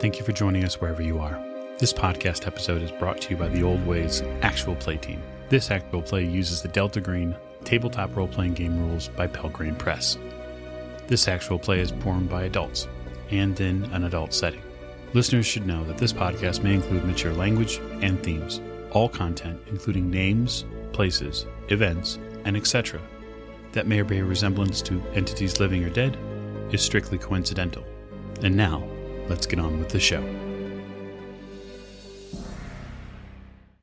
Thank you for joining us wherever you are. This podcast episode is brought to you by the Old Ways Actual Play Team. This actual play uses the Delta Green tabletop role playing game rules by Pelgrane Press. This actual play is performed by adults and in an adult setting. Listeners should know that this podcast may include mature language and themes. All content, including names, places, events, and etc., that may bear resemblance to entities living or dead, is strictly coincidental. And now, let's get on with the show.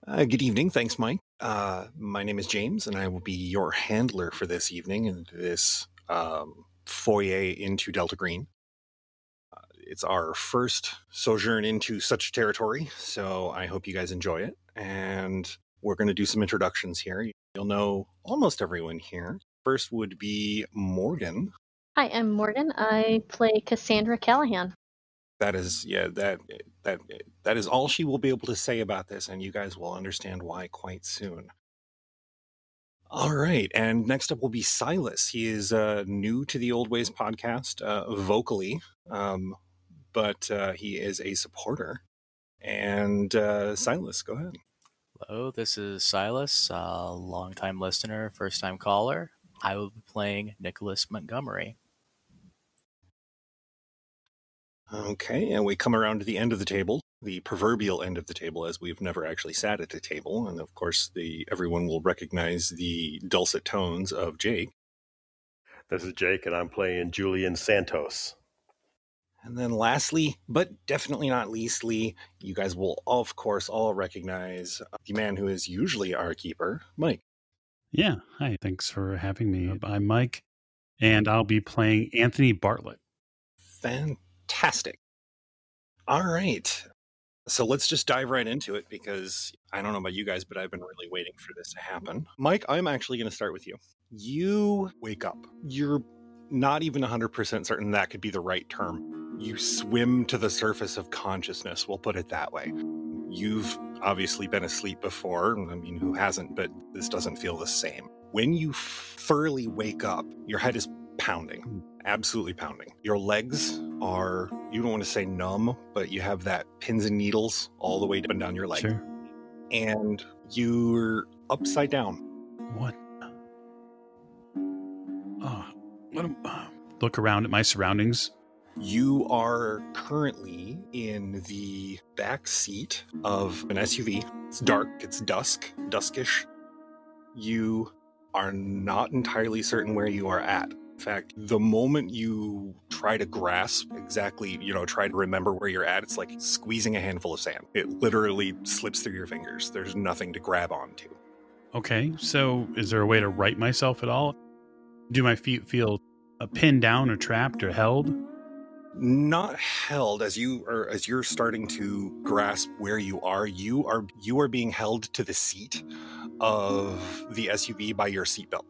Uh, good evening. Thanks, Mike. Uh, my name is James, and I will be your handler for this evening and this um, foyer into Delta Green. Uh, it's our first sojourn into such territory, so I hope you guys enjoy it. And we're going to do some introductions here. You'll know almost everyone here. First would be Morgan. Hi, I'm Morgan. I play Cassandra Callahan. That is, yeah, that that that is all she will be able to say about this, and you guys will understand why quite soon. All right, and next up will be Silas. He is uh, new to the Old Ways podcast uh, vocally, um, but uh, he is a supporter. And uh, Silas, go ahead. Hello, this is Silas, a longtime listener, first time caller. I will be playing Nicholas Montgomery. Okay, and we come around to the end of the table, the proverbial end of the table, as we've never actually sat at a table, and of course, the everyone will recognize the dulcet tones of Jake. This is Jake, and I'm playing Julian Santos. And then, lastly, but definitely not leastly, you guys will, of course, all recognize uh, the man who is usually our keeper, Mike. Yeah, hi. Thanks for having me. I'm Mike, and I'll be playing Anthony Bartlett. Fantastic. All right. So let's just dive right into it because I don't know about you guys, but I've been really waiting for this to happen. Mike, I'm actually going to start with you. You wake up. You're not even 100% certain that could be the right term. You swim to the surface of consciousness, we'll put it that way. You've obviously been asleep before. I mean, who hasn't? But this doesn't feel the same. When you thoroughly wake up, your head is pounding, absolutely pounding. Your legs are, you don't want to say numb, but you have that pins and needles all the way up and down your leg. Sure. And you're upside down. What? Oh, what am, uh, look around at my surroundings. You are currently in the back seat of an SUV. It's dark, it's dusk, duskish. You are not entirely certain where you are at. In fact, the moment you try to grasp exactly, you know, try to remember where you're at, it's like squeezing a handful of sand. It literally slips through your fingers. There's nothing to grab onto. Okay, so is there a way to right myself at all? Do my feet feel uh, pinned down or trapped or held? not held as you are as you're starting to grasp where you are you are you are being held to the seat of the suv by your seatbelt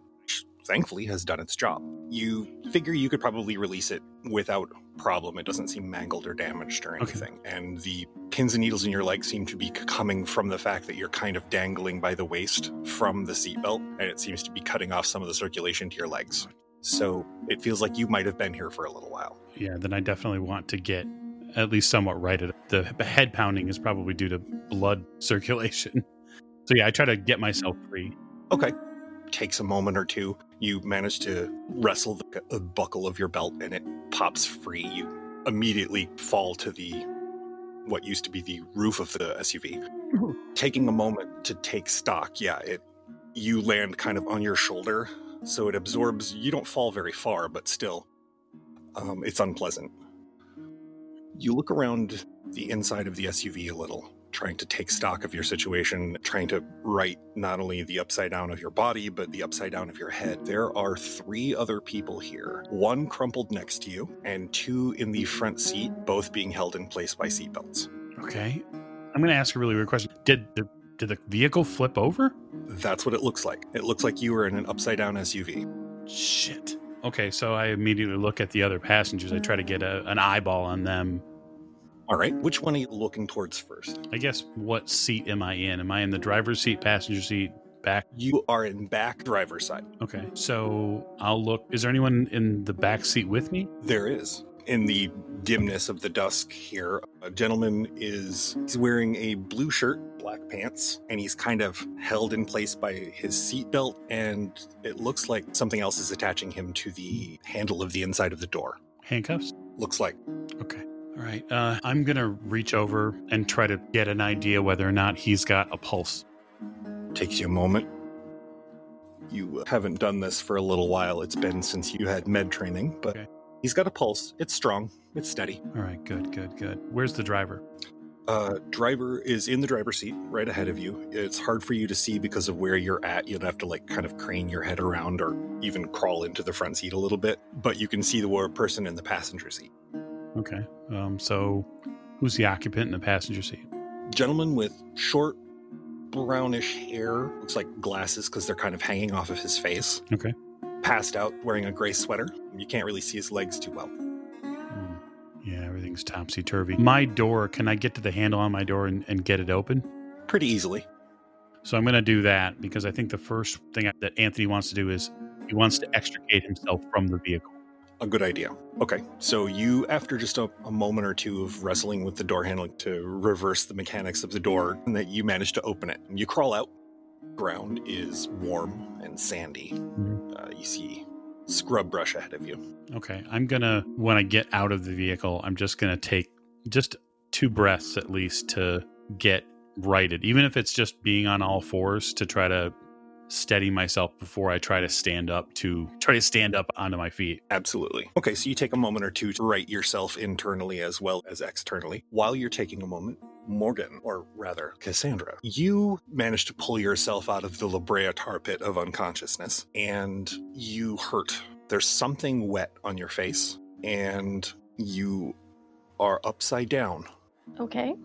thankfully has done its job you figure you could probably release it without problem it doesn't seem mangled or damaged or anything and the pins and needles in your legs seem to be coming from the fact that you're kind of dangling by the waist from the seatbelt and it seems to be cutting off some of the circulation to your legs so it feels like you might have been here for a little while Yeah, then I definitely want to get at least somewhat righted. The head pounding is probably due to blood circulation. So yeah, I try to get myself free. Okay. Takes a moment or two. You manage to wrestle the, buckle of your belt and it pops free. You immediately fall to the what used to be the roof of the SUV. Taking a moment to take stock, yeah, it you land kind of on your shoulder, so it absorbs. You don't fall very far, but still, um, it's unpleasant. You look around the inside of the SUV a little, trying to take stock of your situation, trying to right not only the upside down of your body, but the upside down of your head. There are three other people here one crumpled next to you, and two in the front seat, both being held in place by seatbelts. Okay. I'm going to ask a really weird question. Did the did the vehicle flip over? That's what it looks like. It looks like you were in an upside down SUV. Shit. Okay, so I immediately look at the other passengers. I try to get a, an eyeball on them. All right, which one are you looking towards first? I guess what seat am I in? Am I in the driver's seat, passenger seat, back? You are in back driver's side. Okay, so I'll look. Is there anyone in the back seat with me? There is. in the dimness of the dusk here, a gentleman is he's wearing a blue shirt, black pants, and he's kind of held in place by his seatbelt, and it looks like something else is attaching him to the handle of the inside of the door. Handcuffs? Looks like. Okay. All right. Uh, I'm going to reach over and try to get an idea whether or not he's got a pulse. Takes you a moment. You haven't done this for a little while. It's been since you had med training, but Okay. he's got a pulse. It's strong. It's steady. All right. Good, good, good. Where's the driver? Uh, driver is in the driver's seat right ahead of you. It's hard for you to see because of where you're at. You'd have to like kind of crane your head around or even crawl into the front seat a little bit, but you can see the person in the passenger seat. Okay. Um, so who's the occupant in the passenger seat? Gentleman with short brownish hair, looks like glasses because they're kind of hanging off of his face. Okay. Passed out, wearing a gray sweater. You can't really see his legs too well. Hmm. Yeah, everything's topsy turvy. My door, can I get to the handle on my door and, and get it open? Pretty easily. So I'm going to do that because I think the first thing that Anthony wants to do is he wants to extricate himself from the vehicle. A good idea. Okay, so you, after just a, a moment or two of wrestling with the door handle to reverse the mechanics of the door, and that you manage to open it. You crawl out. Ground is warm and sandy. Uh, you see scrub brush ahead of you. Okay. I'm going to, when I get out of the vehicle, I'm just going to take just two breaths at least to get righted, even if it's just being on all fours to try to steady myself before I try to stand up to try to stand up onto my feet. Absolutely. Okay, so you take a moment or two to right yourself internally as well as externally. While you're taking a moment, Morgan, or rather Cassandra, you manage to pull yourself out of the La Brea tar pit of unconsciousness and you hurt. There's something wet on your face and you are upside down. Okay.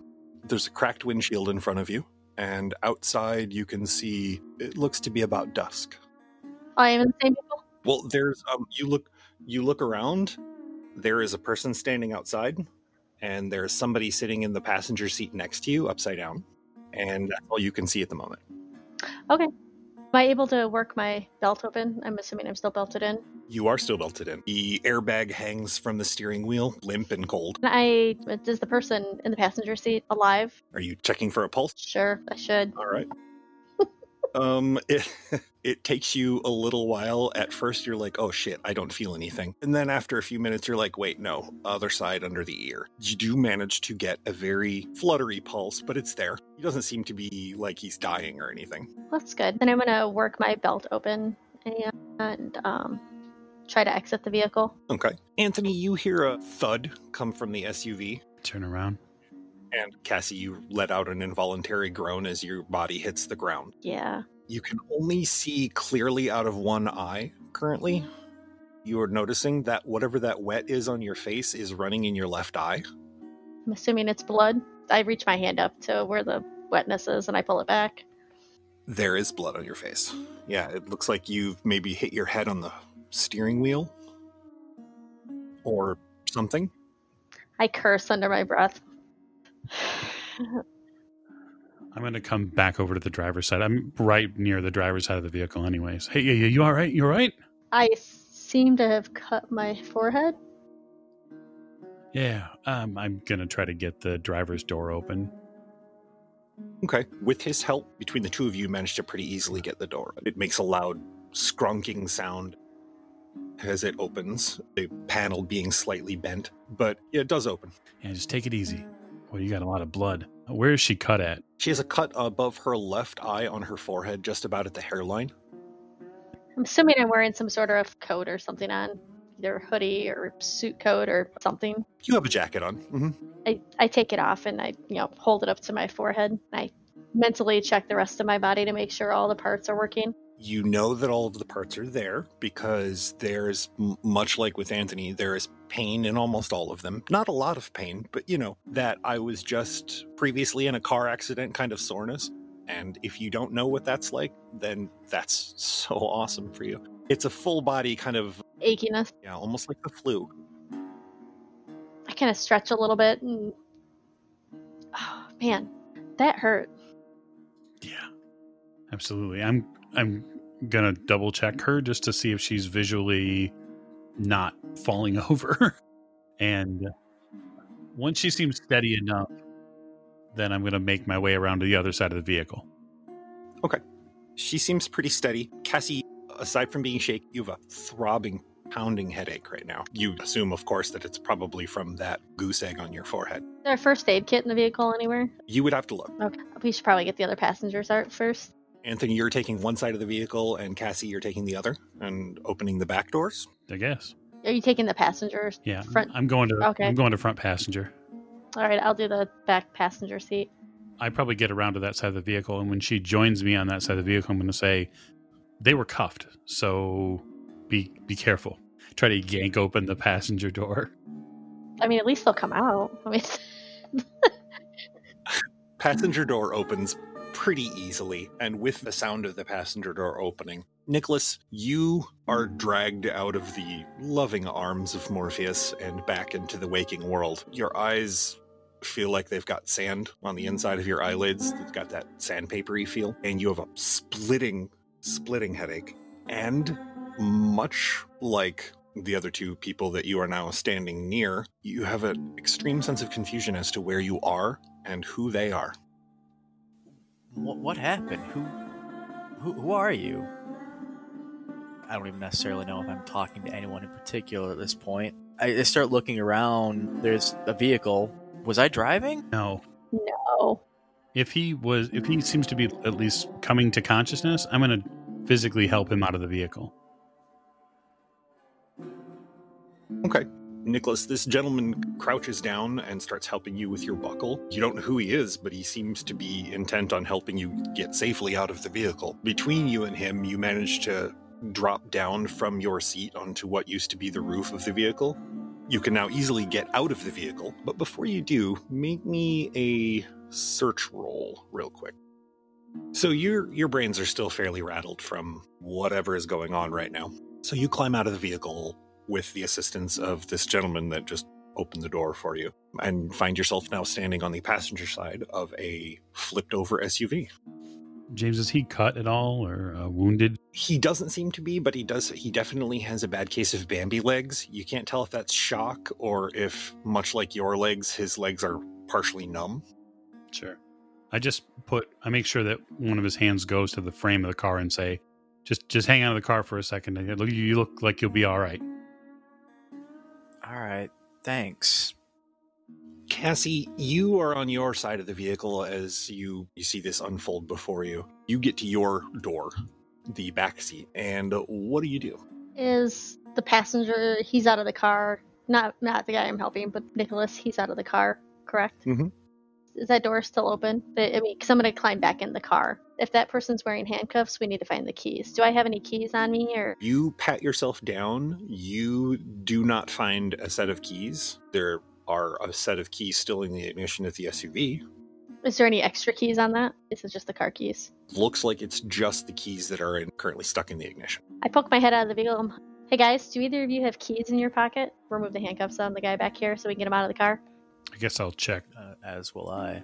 There's a cracked windshield in front of you, and outside you can see it looks to be about dusk. I am in the same. Well, there's um you look you look around, there is a person standing outside and there's somebody sitting in the passenger seat next to you upside down. And that's all you can see at the moment. Am I able to work my belt open? I'm assuming I'm still belted in. You are still belted in. The airbag hangs from the steering wheel, limp and cold. And I uh, is the person in the passenger seat alive? Are you checking for a pulse? Sure, I should. All right. Um, it it takes you a little while. At first, you're like, "Oh shit, I don't feel anything," and then after a few minutes, you're like, "Wait, no, other side under the ear." You do manage to get a very fluttery pulse, but it's there. He doesn't seem to be like he's dying or anything. That's good. Then I'm gonna work my belt open and um, try to exit the vehicle. Okay, Anthony, you hear a thud come from the SUV. Turn around. And Cassie, you let out an involuntary groan as your body hits the ground. Yeah. You can only see clearly out of one eye currently. You are noticing that whatever that wet is on your face is running in your left eye. I'm assuming it's blood. I reach my hand up to where the wetness is and I pull it back. There is blood on your face. Yeah, it looks like you've maybe hit your head on the steering wheel or something. I curse under my breath. I'm going to come back over to the driver's side. I'm right near the driver's side of the vehicle, anyways. Hey, yeah, yeah, you all right? You all right? I seem to have cut my forehead. Yeah. Um, I'm going to try to get the driver's door open. Okay. With his help, between the two of you, managed to pretty easily get the door. It makes a loud scrunking sound as it opens, the panel being slightly bent, but it does open. Yeah, just take it easy. Well, you got a lot of blood. Where is she cut at? She has a cut above her left eye on her forehead, just about at the hairline. I'm assuming I'm wearing some sort of coat or something on, either a hoodie or suit coat or something. You have a jacket on. hmm I, I take it off and I, you know, hold it up to my forehead. I mentally check the rest of my body to make sure all the parts are working. You know that all of the parts are there because there's, much like with Anthony, there is pain in almost all of them. Not a lot of pain, but you know, that I was just previously in a car accident kind of soreness. And if you don't know what that's like, then that's so awesome for you. It's a full body kind of, Achiness. yeah, almost like the flu. I kind of stretch a little bit and, oh man, that hurt. Yeah. Absolutely. I'm I'm going to double check her just to see if she's visually not falling over And once she seems steady enough, then I'm going to make my way around to the other side of the vehicle. Okay. She seems pretty steady. Cassie, aside from being shaky, you have a throbbing, pounding headache right now. You assume, of course, that it's probably from that goose egg on your forehead. Is there a first aid kit in the vehicle anywhere? You would have to look. Okay. We should probably get the other passengers out first. Anthony, you're taking one side of the vehicle, and Cassie, you're taking the other, and opening the back doors. I guess. Are you taking the passengers? Yeah. Front- I'm going to Okay. I'm going to front passenger. All right, I'll do the back passenger seat. I probably get around to that side of the vehicle, and when she joins me on that side of the vehicle, I'm going to say, "They were cuffed, so be be careful." Try to yank open the passenger door. I mean, at least they'll come out. I mean, Passenger door opens pretty easily, and with the sound of the passenger door opening, Nicholas, you are dragged out of the loving arms of Morpheus and back into the waking world. Your eyes feel like they've got sand on the inside of your eyelids. They've got that sandpapery feel, and you have a splitting, splitting headache. And much like the other two people that you are now standing near, you have an extreme sense of confusion as to where you are and who they are. What, what happened? Who, who, who are you? I don't even necessarily know if I'm talking to anyone in particular at this point. I, I start looking around. There's a vehicle. Was I driving? No, no. if he was, if he seems to be at least coming to consciousness, I'm going to physically help him out of the vehicle. Okay. Nicholas, this gentleman crouches down and starts helping you with your buckle. You don't know who he is, but he seems to be intent on helping you get safely out of the vehicle. Between you and him, you manage to drop down from your seat onto what used to be the roof of the vehicle. You can now easily get out of the vehicle, but before you do, make me a search roll real quick. So your your brains are still fairly rattled from whatever is going on right now. So you climb out of the vehicle with the assistance of this gentleman that just opened the door for you and find yourself now standing on the passenger side of a flipped over SUV. James, is he cut at all or uh, wounded? He doesn't seem to be, but he does he definitely has a bad case of Bambi legs. You can't tell if that's shock or if much like your legs, his legs are partially numb. Sure. I just put. I make sure that one of his hands goes to the frame of the car and say, "Just, just hang out of the car for a second. You look like you'll be all right." All right. Thanks. Cassie, you are on your side of the vehicle as you you see this unfold before you. You get to your door, the back seat, and what do you do? Is the passenger? He's out of the car. Not not the guy I'm helping, but Nicholas. He's out of the car. Correct. Mhm. Is that door still open? I I mean, because I'm going to climb back in the car. If that person's wearing handcuffs, we need to find the keys. Do I have any keys on me, or You pat yourself down. You do not find a set of keys. There are a set of keys still in the ignition of the SUV. is there any extra keys on that? This is just the car keys. Looks like it's just the keys that are in, currently stuck in the ignition. I poke my head out of the vehicle. Hey guys, do either of you have keys in your pocket? Remove the handcuffs on the guy back here so we can get him out of the car. I guess I'll check. Uh, as will I.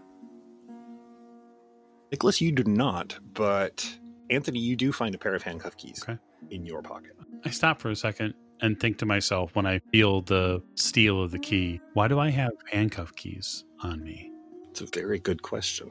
Nicholas, you do not, but Anthony, you do find a pair of handcuff keys Okay. in your pocket. I stop for a second and think to myself when I feel the steel of the key, why do I have handcuff keys on me? It's a very good question.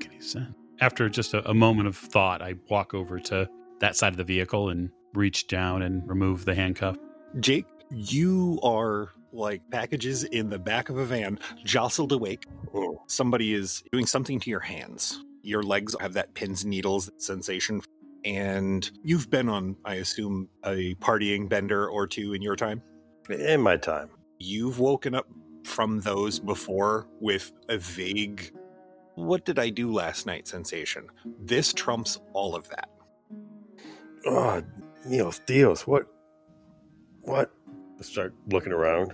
Can you say? After just a, a moment of thought, I walk over to that side of the vehicle and reach down and remove the handcuff. Jake, you are like packages in the back of a van, jostled awake. Oh, Somebody is doing something to your hands. Your legs have that pins and needles sensation. And you've been on, I assume, a partying bender or two in your time. in my time. You've woken up from those before with a vague, what did I do last night sensation. This trumps all of that. Oh, Niels, Dios, what? What? I start looking around.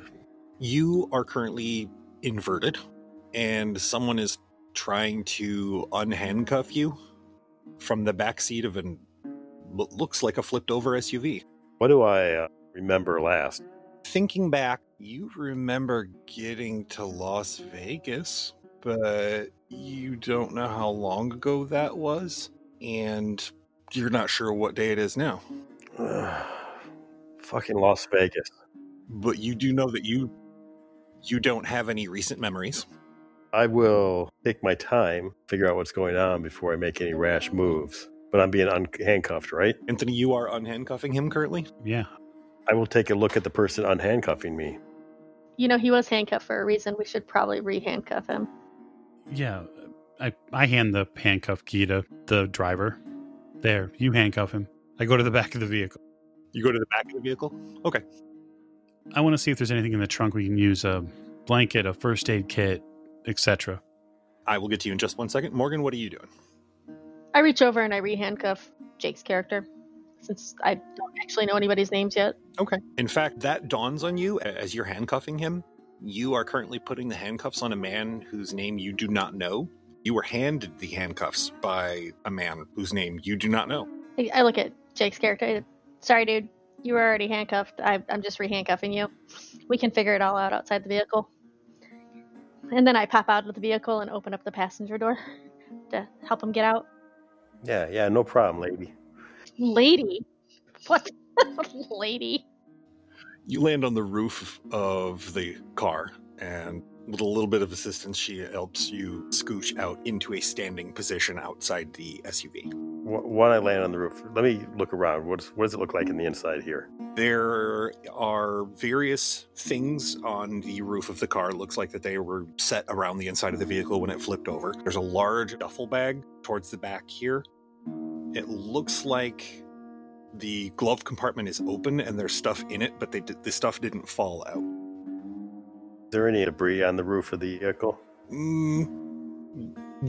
You are currently inverted, and someone is trying to unhandcuff you from the back seat of an what looks like a flipped over SUV. What do I uh, remember last? Thinking back, you remember getting to Las Vegas, but you don't know how long ago that was, and you're not sure what day it is now. Fucking Las Vegas. But you do know that you You don't have any recent memories. I will take my time, figure out what's going on before I make any rash moves. But I'm being unhandcuffed, right? Anthony, you are unhandcuffing him currently. Yeah. I will take a look at the person unhandcuffing me. You know, he was handcuffed for a reason. We should probably re-handcuff him. Yeah. I, I hand the handcuff key to the driver. There, you handcuff him. I go to the back of the vehicle. You go to the back of the vehicle. Okay. I want to see if there's anything in the trunk we can use a blanket, a first aid kit, etc. I will get to you in just one second. Morgan, what are you doing? I reach over and I re-handcuff Jake's character, since I don't actually know anybody's names yet. Okay. In fact, that dawns on you as you're handcuffing him. You are currently putting the handcuffs on a man whose name you do not know. You were handed the handcuffs by a man whose name you do not know. I, I look at Jake's character. Sorry, dude. You were already handcuffed. I, I'm just re-handcuffing you. We can figure it all out outside the vehicle. And then I pop out of the vehicle and open up the passenger door to help him get out. Yeah, yeah, no problem, lady. Lady? What? Lady? You land on the roof of the car, and with a little bit of assistance, she helps you scooch out into a standing position outside the SUV. Wh- When I land on the roof, let me look around. What's, what does it look like in the inside here? There are various things on the roof of the car. It looks like that they were set around the inside of the vehicle when it flipped over. There's a large duffel bag towards the back here. It looks like the glove compartment is open and there's stuff in it, but they the stuff didn't fall out. Is there any debris on the roof of the vehicle? Mm,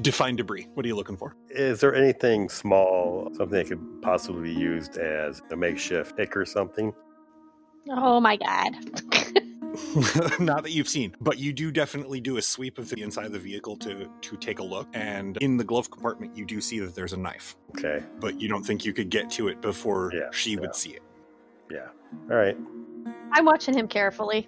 define debris. What are you looking for? Is there anything small, something that could possibly be used as a makeshift pick or something? Oh my god. Not that you've seen, but you do definitely do a sweep of the inside of the vehicle to to take a look. And in the glove compartment, you do see that there's a knife, Okay, but you don't think you could get to it before Yeah, she yeah. would see it. yeah. All right. I'm watching him carefully.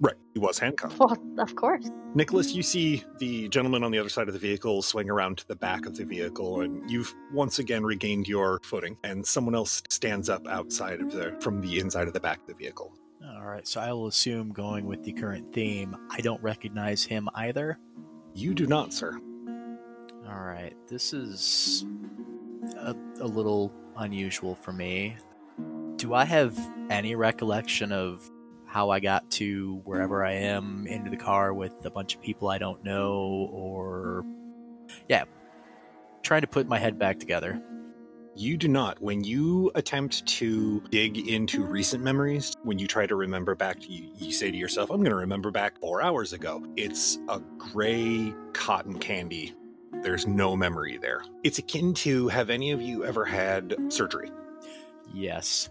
Right, he was handcuffed. Well, of course. Nicholas, you see the gentleman on the other side of the vehicle swing around to the back of the vehicle, and you've once again regained your footing. And someone else stands up outside of the from the inside of the back of the vehicle. All right, so I will assume going with the current theme, I don't recognize him either. You do not, sir. All right, this is a, a little unusual for me. Do I have any recollection of how I got to wherever I am into the car with a bunch of people I don't know, or yeah, trying to put my head back together? You do not. When you attempt to dig into recent memories, when you try to remember back, you, you say to yourself, I'm going to remember back four hours ago. It's a gray cotton candy. There's no memory there. It's akin to have any of you ever had surgery? Yes.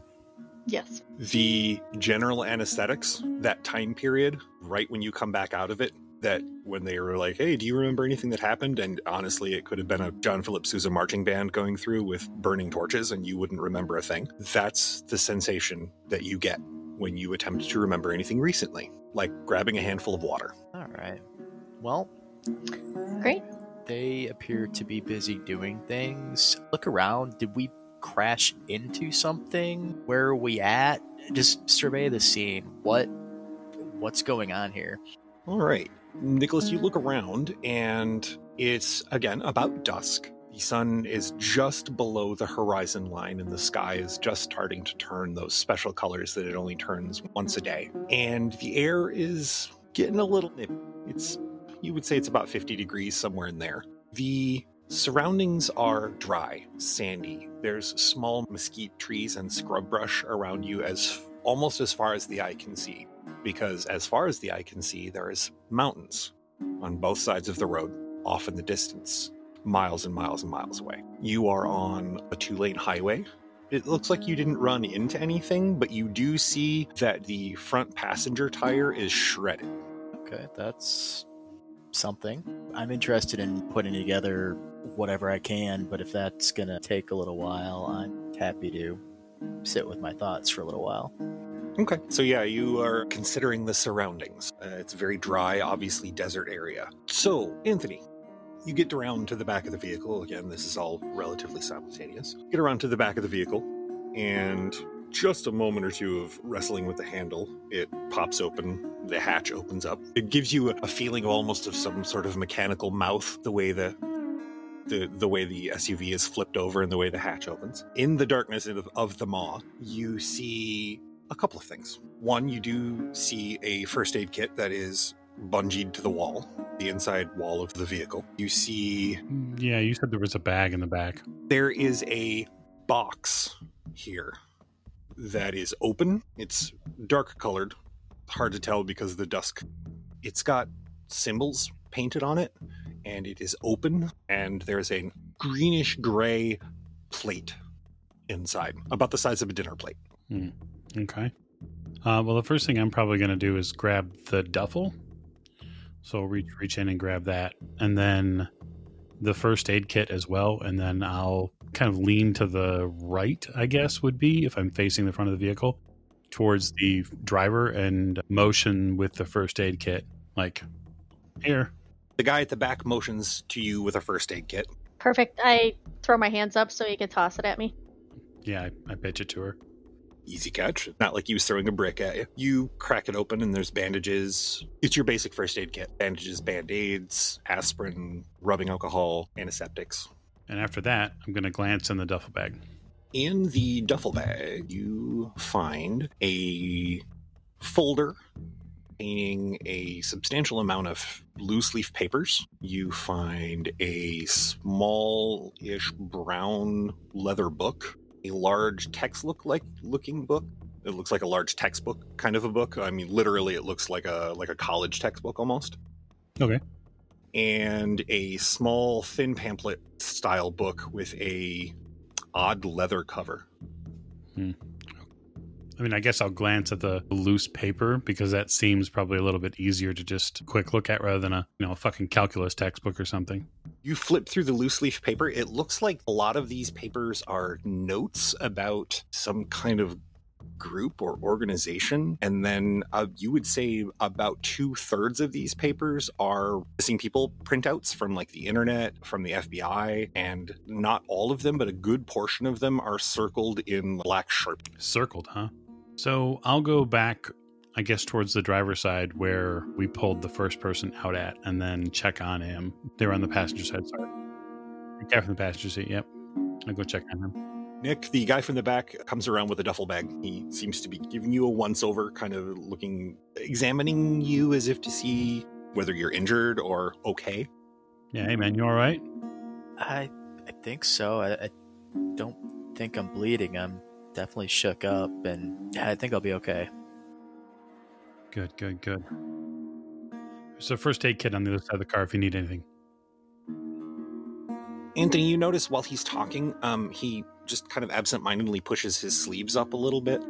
Yes. The general anesthetics, that time period, right when you come back out of it, that when they were like, hey, do you remember anything that happened? And honestly, it could have been a John Philip Sousa marching band going through with burning torches and you wouldn't remember a thing. That's the sensation that you get when you attempt to remember anything recently, like grabbing a handful of water. All right. Well, Great. they appear to be busy doing things. Look around. Did we crash into something? Where are we at? Just survey the scene. What what's going on here? All right. Nicholas, you look around and it's again about dusk. The sun is just below the horizon line and the sky is just starting to turn those special colors that it only turns once a day. And the air is getting a little nippy. It's you would say it's about 50 degrees somewhere in there. The surroundings are dry, sandy. There's small mesquite trees and scrub brush around you as almost as far as the eye can see because as far as the eye can see, there is mountains on both sides of the road, off in the distance, miles and miles and miles away. You are on a two lane highway. It looks like you didn't run into anything, but you do see that the front passenger tire is shredded. Okay, that's something. I'm interested in putting together whatever I can, but if that's gonna take a little while, I'm happy to sit with my thoughts for a little while. Okay. So, yeah, you are considering the surroundings. Uh, it's a very dry, obviously desert area. So, Anthony, you get around to the back of the vehicle. Again, this is all relatively simultaneous. Get around to the back of the vehicle and just a moment or two of wrestling with the handle, it pops open. The hatch opens up. It gives you a feeling almost of some sort of mechanical mouth, the way the the the way the SUV is flipped over and the way the hatch opens. In the darkness of, of the maw, you see a couple of things. One, you do see a first aid kit that is bungeed to the wall, the inside wall of the vehicle. You see Yeah, you said there was a bag in the back. there is a box here that is open. It's dark colored, hard to tell because of the dusk. It's got symbols painted on it, and it is open, and there's a greenish gray plate inside, about the size of a dinner plate. Okay. Uh, well, the first thing I'm probably going to do is grab the duffel. So reach reach in and grab that, and then the first aid kit as well, and then I'll kind of lean to the right, I guess would be if I'm facing the front of the vehicle, towards the driver and motion with the first aid kit, like here. The guy at the back motions to you with a first aid kit. Perfect. I throw my hands up so he can toss it at me. Yeah, I, I pitch it to her. Easy catch. Not like he was throwing a brick at you. You crack it open and there's bandages. It's your basic first aid kit bandages, band aids, aspirin, rubbing alcohol, antiseptics. And after that, I'm going to glance in the duffel bag. In the duffel bag, you find a folder containing a substantial amount of loose leaf papers. You find a small ish brown leather book, a large text look like looking book. It looks like a large textbook kind of a book. I mean literally it looks like a like a college textbook almost. Okay. And a small thin pamphlet style book with a odd leather cover. Hmm. I mean, I guess I'll glance at the loose paper because that seems probably a little bit easier to just quick look at rather than a you know a fucking calculus textbook or something. You flip through the loose leaf paper. It looks like a lot of these papers are notes about some kind of group or organization. And then uh, you would say about two thirds of these papers are missing people printouts from like the internet, from the FBI. And not all of them, but a good portion of them are circled in black sharp. Circled, huh? So I'll go back, I guess, towards the driver's side where we pulled the first person out at, and then check on him. They were on the passenger side. Sorry, the guy from the passenger seat. Yep, I'll go check on him. Nick, the guy from the back, comes around with a duffel bag. He seems to be giving you a once over, kind of looking, examining you as if to see whether you're injured or okay. Yeah, hey man, you all right? I I think so. I, I don't think I'm bleeding. I'm definitely shook up, and I think I'll be okay. Good, good, good. There's a first aid kit on the other side of the car if you need anything. Anthony, you notice while he's talking, um, he just kind of absentmindedly pushes his sleeves up a little bit,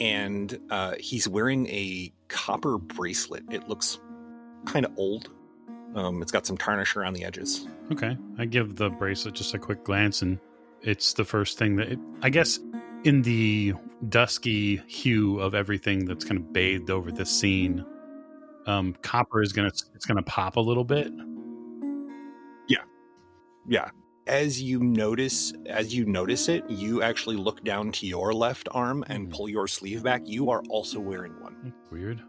and uh, he's wearing a copper bracelet. It looks kind of old. Um, it's got some tarnish around the edges. Okay, I give the bracelet just a quick glance, and it's the first thing that it, I guess in the dusky hue of everything that's kind of bathed over this scene. Um, copper is gonna it's gonna pop a little bit. Yeah. Yeah. As you notice, as you notice it, you actually look down to your left arm and Hmm. pull your sleeve back. You are also wearing one. Weird.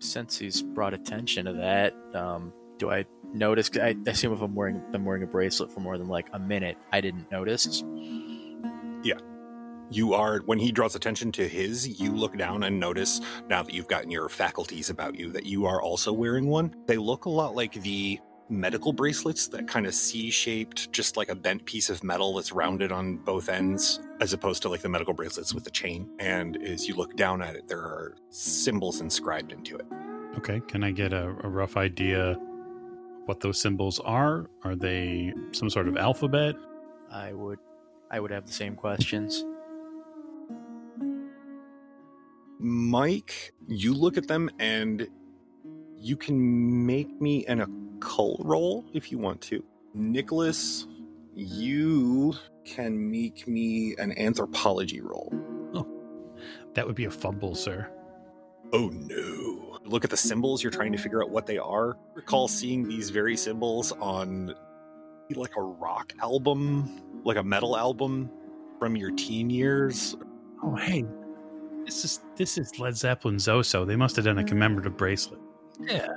Since he's brought attention to that, um, do I notice? I assume if I'm wearing I'm wearing a bracelet for more than like a minute, I didn't notice. Yeah you are, when he draws attention to his, you look down and notice, now that you've gotten your faculties about you, that you are also wearing one. They look a lot like the medical bracelets, that kind of C shaped, just like a bent piece of metal that's rounded on both ends, as opposed to like the medical bracelets with the chain. And as you look down at it, there are symbols inscribed into it. Okay, can I get a, a rough idea what those symbols are? Are they some sort of alphabet? I would I would have the same questions. Mike, you look at them and you can make me an occult roll if you want to. Nicholas, you can make me an anthropology roll. Oh, that would be a fumble, sir. Oh no. Look at the symbols, you're trying to figure out what they are. Recall seeing these very symbols on like a rock album, like a metal album from your teen years. Oh, hey, this is this is Led Zeppelin's Zoso. They must have done a commemorative bracelet. Yeah,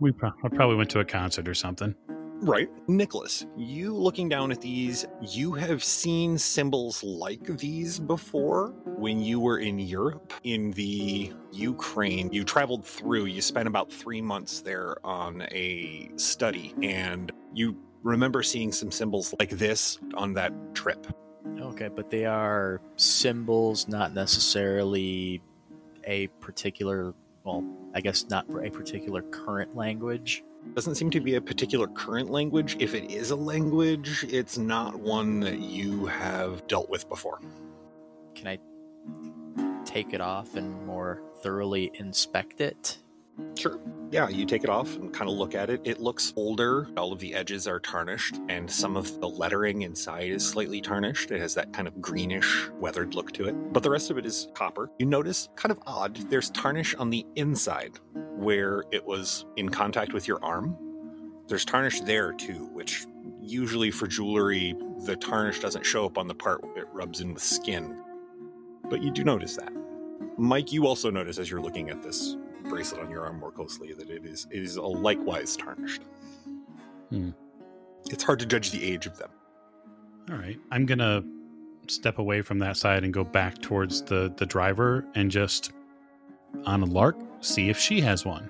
we pro- I probably went to a concert or something. Right. Nicholas, you looking down at these, you have seen symbols like these before when you were in Europe, in the Ukraine. You traveled through, you spent about three months there on a study, and you remember seeing some symbols like this on that trip. Okay, but they are symbols, not necessarily a particular, well, I guess not for a particular current language. Doesn't seem to be a particular current language. If it is a language, it's not one that you have dealt with before. Can I take it off and more thoroughly inspect it? Sure. Yeah, you take it off and kind of look at it. It looks older. All of the edges are tarnished, and some of the lettering inside is slightly tarnished. It has that kind of greenish, weathered look to it. But the rest of it is copper. You notice, kind of odd, there's tarnish on the inside where it was in contact with your arm. There's tarnish there too, which usually for jewelry, the tarnish doesn't show up on the part where it rubs in with skin. But you do notice that. Mike, you also notice as you're looking at this bracelet on your arm more closely that it is it is likewise tarnished. Hmm. It's hard to judge the age of them. All right, I'm gonna step away from that side and go back towards the the driver and just on a lark see if she has one.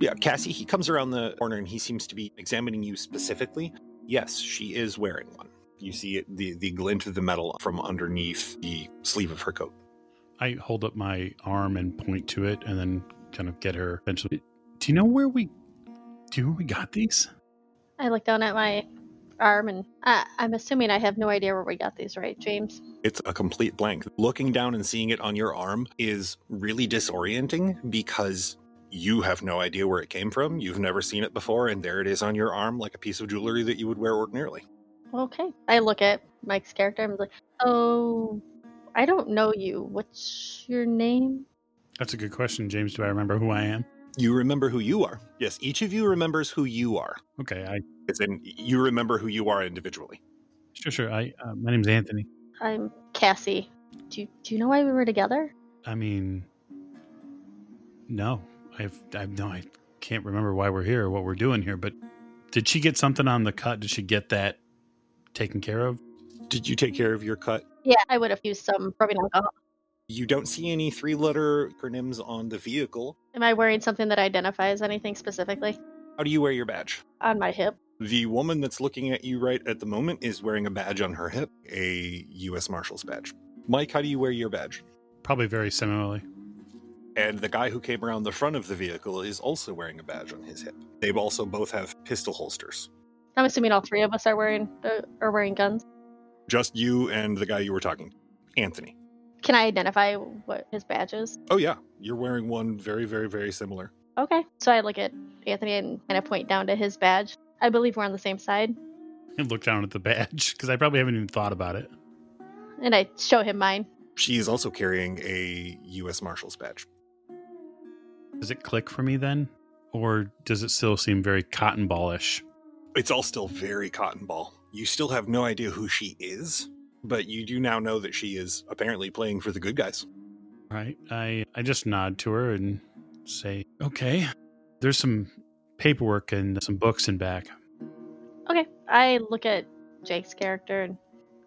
Yeah, Cassie, he comes around the corner and he seems to be examining you specifically. Yes, she is wearing one. You see it, the the glint of the metal from underneath the sleeve of her coat. I hold up my arm and point to it, and then kind of get her attention. Do you know where we? Do you know where we got these? I look down at my arm and I, I'm assuming I have no idea where we got these, right, James? It's a complete blank. Looking down and seeing it on your arm is really disorienting because you have no idea where it came from. You've never seen it before, and there it is on your arm like a piece of jewelry that you would wear ordinarily. Okay. I look at Mike's character and I'm like, oh, I don't know you. What's your name? That's a good question, James. Do I remember who I am? You remember who you are. Yes, each of you remembers who you are. Okay, I It's in you remember who you are individually. sure sure. I uh, my name's Anthony. I'm Cassie. Do you, do you know why we were together? I mean, no, I've I've no, I can't remember why we're here or what we're doing here. But did she get something on the cut? Did she get that taken care of? Did you take care of your cut? Yeah, I would have used some rubbing alcohol. You don't see any three letter acronyms on the vehicle. Am I wearing something that identifies anything specifically How do you wear your badge? on my hip? The woman that's looking at you right at the moment is wearing a badge on her hip, a U.S. Marshal's badge. Mike, how do you wear your badge? Probably very similarly. And the guy who came around the front of the vehicle is also wearing a badge on his hip. They also both have pistol holsters. I'm assuming all three of us are wearing uh, are wearing guns. Just you and the guy you were talking to, Anthony. Can I identify what his badge is? Oh, yeah. You're wearing one very, very, very similar. Okay. So I look at Anthony and kind of point down to his badge. I believe we're on the same side. And look down at the badge because I probably haven't even thought about it. And I show him mine. She is also carrying a U.S. Marshal's badge. Does it click for me then, or does it still seem very cotton ballish? It's all still very cotton ball. You still have no idea who she is, but you do now know that she is apparently playing for the good guys. Right. I I just nod to her and say, "Okay." There's some paperwork and some books in back. Okay. I look at Jake's character and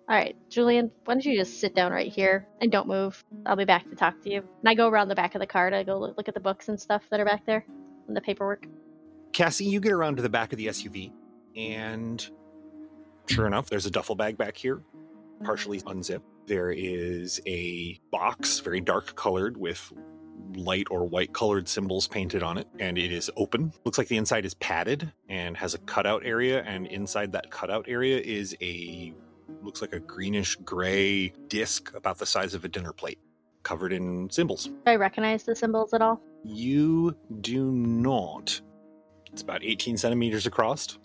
all right, Julian, why don't you just sit down right here and don't move? I'll be back to talk to you. And I go around the back of the car to go look, look at the books and stuff that are back there and the paperwork. Cassie, you get around to the back of the SUV, and sure enough, there's a duffel bag back here, partially unzipped. There is a box, very dark colored, with light or white colored symbols painted on it, and it is open. Looks like the inside is padded and has a cutout area, and inside that cutout area is a looks like a greenish gray disc about the size of a dinner plate, covered in symbols. Do I recognize the symbols at all? You do not. It's about 18 centimeters across.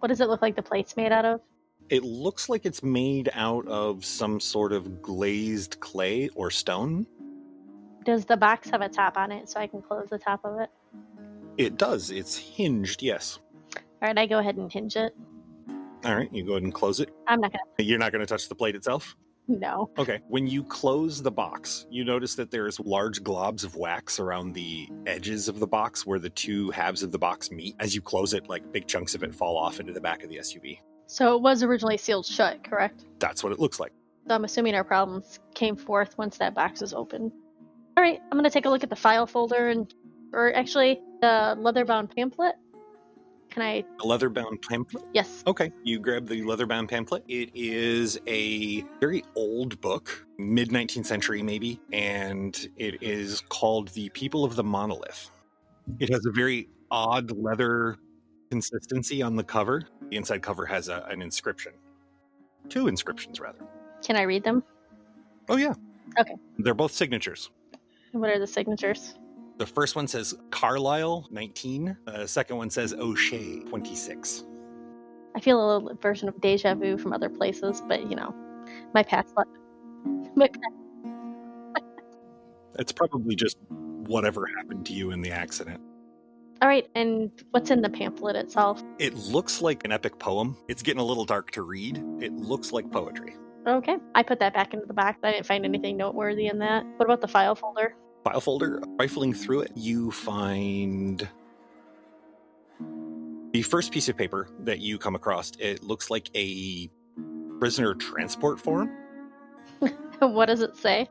What does it look like the plate's made out of? It looks like it's made out of some sort of glazed clay or stone. Does the box have a top on it so I can close the top of it? It does. It's hinged, yes. All right, I go ahead and hinge it. All right, you go ahead and close it. I'm not gonna. You're not going to touch the plate itself? No. Okay. When you close the box, you notice that there's large globs of wax around the edges of the box where the two halves of the box meet. As you close it, like big chunks of it fall off into the back of the SUV. So it was originally sealed shut, correct? That's what it looks like. So I'm assuming our problems came forth once that box was opened. All right, I'm gonna take a look at the file folder and, or actually the leather-bound pamphlet. Can I? A leather bound pamphlet. Yes. Okay. You grab the leather bound pamphlet. It is a very old book, mid 19th century maybe, and it is called The People of the Monolith. It has a very odd leather consistency on the cover. The inside cover has a, an inscription. Two inscriptions, rather. Can I read them? Oh, yeah. Okay. They're both signatures. What are the signatures? The first one says Carlisle, 19. Uh, the second one says O'Shea, 26. I feel a little version of deja vu from other places, but you know, my past life. My past. It's probably just whatever happened to you in the accident. All right, and what's in the pamphlet itself? It looks like an epic poem. It's getting a little dark to read. It looks like poetry. Okay, I put that back into the box. I didn't find anything noteworthy in that. What about the file folder? File folder, rifling through it, you find the first piece of paper that you come across. It looks like a prisoner transport form. what does it say?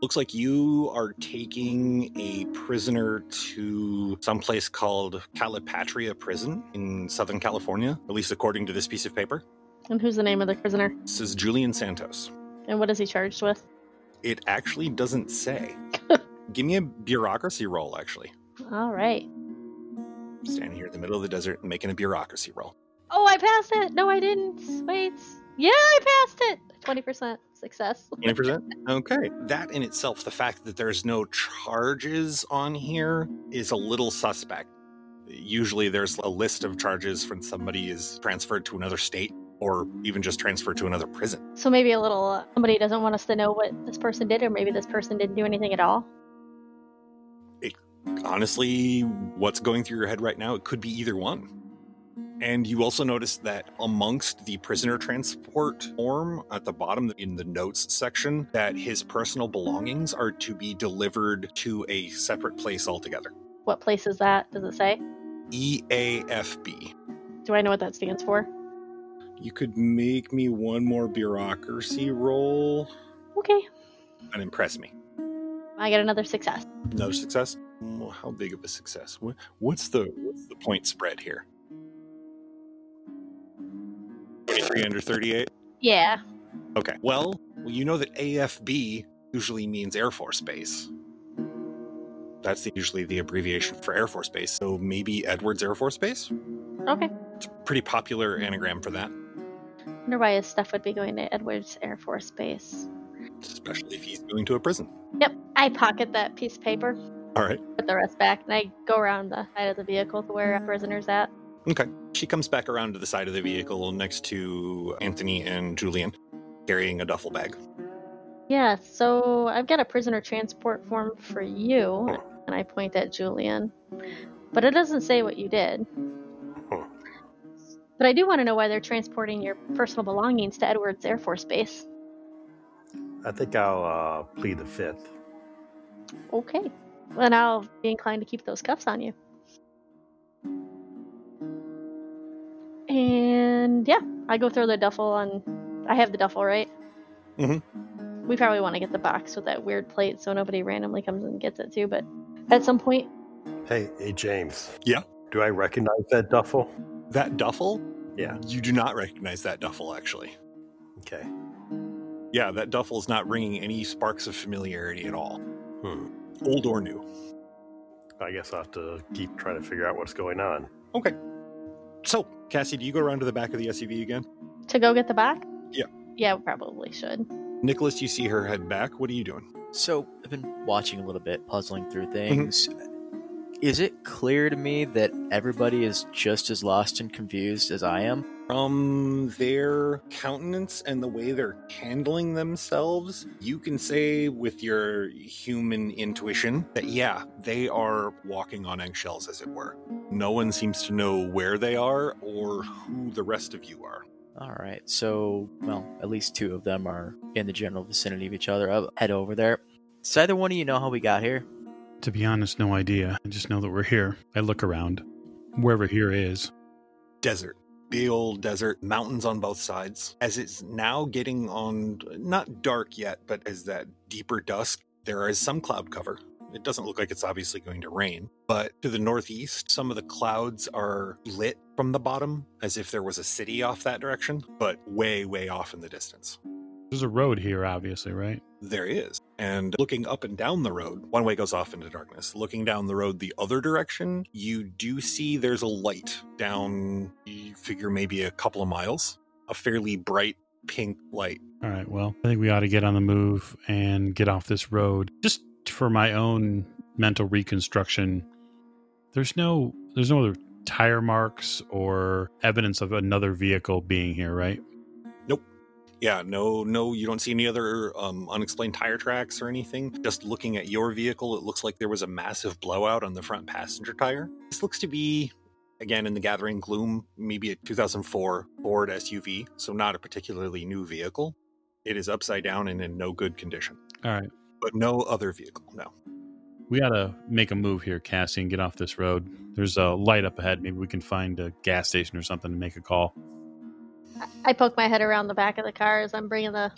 Looks like you are taking a prisoner to some place called Calipatria Prison in Southern California, at least according to this piece of paper. And who's the name of the prisoner? This is Julian Santos. And what is he charged with? It actually doesn't say. Give me a bureaucracy roll, actually. All right. Standing here in the middle of the desert and making a bureaucracy roll. Oh, I passed it. No, I didn't. Wait. Yeah, I passed it. 20% success. 20%? Okay. That in itself, the fact that there's no charges on here is a little suspect. Usually there's a list of charges when somebody is transferred to another state or even just transferred to another prison. So maybe a little, uh, somebody doesn't want us to know what this person did, or maybe this person didn't do anything at all. Honestly, what's going through your head right now, it could be either one. And you also notice that amongst the prisoner transport form at the bottom in the notes section, that his personal belongings are to be delivered to a separate place altogether. What place is that? Does it say? E EAFB. Do I know what that stands for? You could make me one more bureaucracy roll Okay. and impress me. I get another success. Another success? Well, how big of a success? What, what's the what's the point spread here? 23 under 38? Yeah. Okay. Well, well, you know that AFB usually means Air Force Base. That's the, usually the abbreviation for Air Force Base. So maybe Edwards Air Force Base? Okay. It's a pretty popular anagram for that, I wonder why his stuff would be going to Edwards Air Force Base. especially if he's going to a prison. Yep. I pocket that piece of paper, All right. put the rest back, and I go around the side of the vehicle to where a prisoner's at. Okay. She comes back around to the side of the vehicle next to Anthony and Julian, carrying a duffel bag. Yeah, so I've got a prisoner transport form for you, and I point at Julian. But it doesn't say what you did. Huh. But I do want to know why they're transporting your personal belongings to Edwards Air Force Base. I think I'll uh, plead the fifth. Okay. Then I'll be inclined to keep those cuffs on you. And yeah, I go throw the duffel on. I have the duffel, right? Mhm. We probably want to get the box with that weird plate so nobody randomly comes and gets it too. But at some point, Hey, hey, James. Yeah? Do I recognize that duffel? That duffel? Yeah. You do not recognize that duffel, actually. Okay. Yeah, that duffel is not ringing any sparks of familiarity at all, Hmm. Old or new. I guess I'll have to keep trying to figure out what's going on. Okay. So, Cassie, do you go around to the back of the SUV again? to go get the box? Yeah. Yeah, we probably should. Nicholas, you see her head back. What are you doing? So I've been watching a little bit, puzzling through mm-hmm. things. Is it clear to me that everybody is just as lost and confused as I am? From their countenance and the way they're handling themselves, you can say with your human intuition that, yeah, they are walking on eggshells, as it were. No one seems to know where they are or who the rest of you are. All right. So, well, at least two of them are in the general vicinity of each other. I'll head over there. Does either one of you know how we got here? To be honest, no idea. I just know that we're here. I look around. Wherever here is. Desert. Big old desert, mountains on both sides. As it's now getting on, not dark yet, but as that deeper dusk, there is some cloud cover. It doesn't look like it's obviously going to rain, but to the northeast, some of the clouds are lit from the bottom as if there was a city off that direction, but way, way off in the distance. There's a road here, obviously, right? There is. And looking up and down the road, one way goes off into darkness. Looking down the road the other direction, you do see there's a light down, you figure maybe a couple of miles, a fairly bright pink light. All right. Well, I think we ought to get on the move and get off this road. Just for my own mental reconstruction, there's no there's no other tire marks or evidence of another vehicle being here, right? Yeah, no, no, you don't see any other um, unexplained tire tracks or anything. Just looking at your vehicle, it looks like there was a massive blowout on the front passenger tire. This looks to be, again, in the gathering gloom, maybe a 2004 Ford SUV, so not a particularly new vehicle. It is upside down and in no good condition, All right. but no other vehicle, no. We gotta make a move here, Cassie, and get off this road. There's a light up ahead. Maybe we can find a gas station or something and make a call. I poke my head around the back of the car as I'm bringing the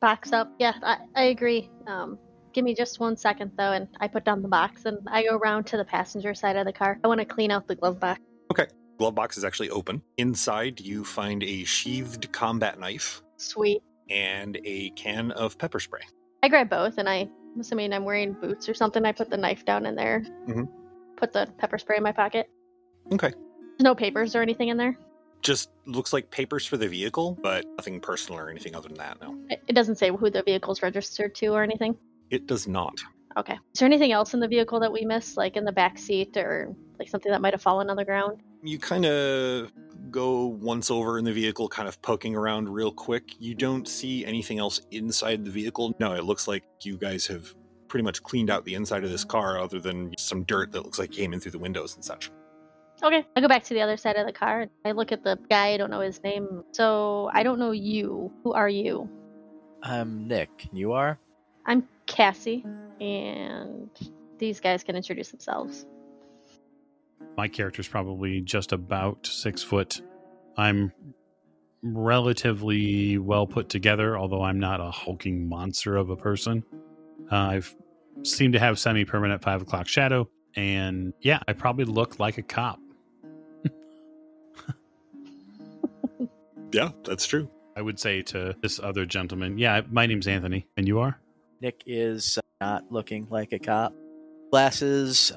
box up. Yeah, I, I agree. Um, give me just one second though, and I put down the box and I go around to the passenger side of the car. I want to clean out the glove box. Okay. Glove box is actually open. Inside, you find a sheathed combat knife Sweet. and a can of pepper spray. I grab both, and I, I'm assuming I'm wearing boots or something. I put the knife down in there. Mhm. Put the pepper spray in my pocket. Okay. There's no papers or anything in there. Just looks like papers for the vehicle, but nothing personal or anything other than that, no. It, doesn't say who the vehicle's registered to or anything. It does not. Okay. Is there anything else in the vehicle that we missed, like in the back seat or like something that might have fallen on the ground? You kind of go once over in the vehicle, kind of poking around real quick. You don't see anything else inside the vehicle. No, it looks like you guys have pretty much cleaned out the inside of this car, other than some dirt that looks like came in through the windows and such. Okay. I go back to the other side of the car. I look at the guy. I don't know his name. So I don't know you. Who are you? I'm Nick. You are? I'm Cassie, and these guys can introduce themselves. My character's probably just about six foot. I'm relatively well put together, although I'm not a hulking monster of a person. Uh, I've seem to have semi permanent five o'clock shadow, and yeah, I probably look like a cop. Yeah, that's true. I would say to this other gentleman, yeah, my name's Anthony, and you are? Nick is uh, not looking like a cop. Glasses,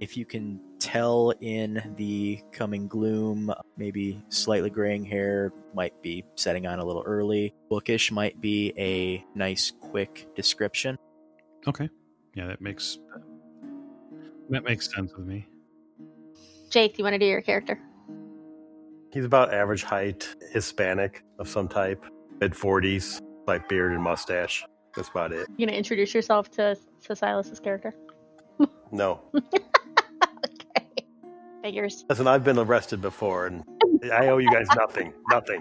if you can tell in the coming gloom, maybe slightly graying hair might be setting on a little early. Bookish might be a nice, quick description. Okay. Yeah, that makes that makes sense with me. Jake, do you want to do your character? He's about average height, Hispanic of some type, mid 40s, like beard and mustache. That's about it. You gonna introduce yourself to to Silas's character? No. okay. Figures. Listen, I've been arrested before, and I owe you guys nothing. Nothing.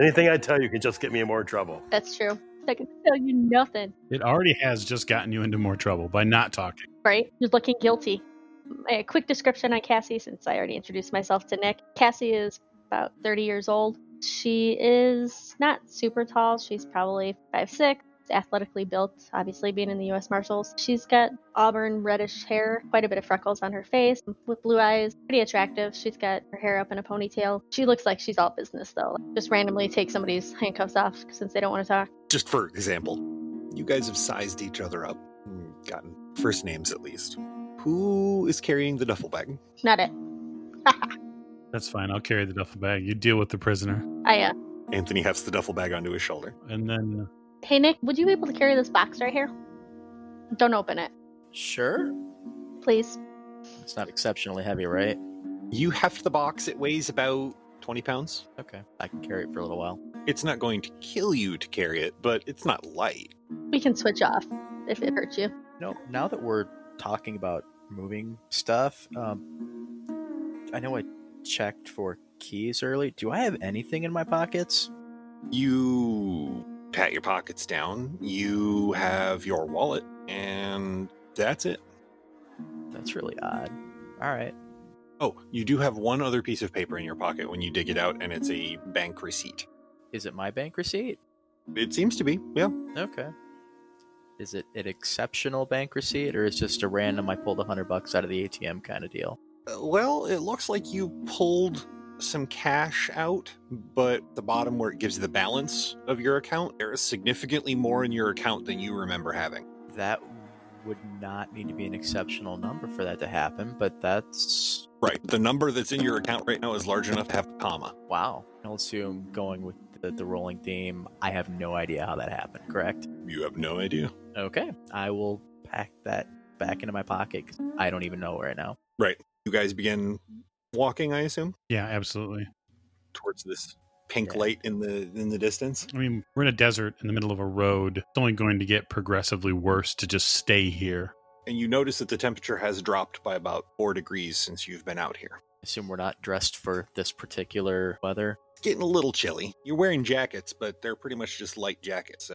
Anything I tell you can just get me in more trouble. That's true. I can tell you nothing, It already has just gotten you into more trouble by not talking. right? You're looking guilty. A quick description on Cassie, since I already introduced myself to Nick. Cassie is about 30 years old. She is not super tall. She's probably 5'6", athletically built, obviously being in the U.S. Marshals. She's got auburn reddish hair, quite a bit of freckles on her face, with blue eyes, pretty attractive. She's got her hair up in a ponytail. She looks like she's all business, though. Just randomly take somebody's handcuffs off since they don't want to talk. Just for example, you guys have sized each other up, gotten first names at least. Who is carrying the duffel bag? Not it. That's fine. I'll carry the duffel bag. You deal with the prisoner. I, uh, Anthony hefts the duffel bag onto his shoulder. And then hey, Nick, would you be able to carry this box right here? Don't open it, Sure. please. It's not exceptionally heavy, right? You heft the box, it weighs about 20 pounds. Okay. I can carry it for a little while. It's not going to kill you to carry it, but it's not light. We can switch off if it hurts you. No, now that we're talking about moving stuff, um, I know I checked for keys early. Do I have anything in my pockets? You pat your pockets down. You have your wallet, and that's it. That's really odd. All right. Oh, you do have one other piece of paper in your pocket when you dig it out, and it's a bank receipt. Is it my bank receipt? It seems to be, yeah. Okay. Is it an exceptional bank receipt, or is it just a random? I pulled a hundred bucks out of the ATM kind of deal. Uh, Well, it looks like you pulled some cash out, but the bottom where it gives you the balance of your account, there is significantly more in your account than you remember having. That would not need to be an exceptional number for that to happen, but that's Right. The number that's in your account right now is large enough to have a comma. wow. I'll assume going with the, the rolling mm. theme. I have no idea how that happened. Correct. You have no idea. Okay. I will pack that back into my pocket. 'cause I don't even know right now. Right. You guys begin walking, I assume, Yeah, absolutely. towards this pink Yeah. light in the in the distance. I mean, we're in a desert in the middle of a road. It's only going to get progressively worse to just stay here. And you notice that the temperature has dropped by about four degrees since you've been out here. Assume we're not dressed for this particular weather. Getting a little chilly. You're wearing jackets, but they're pretty much just light jackets.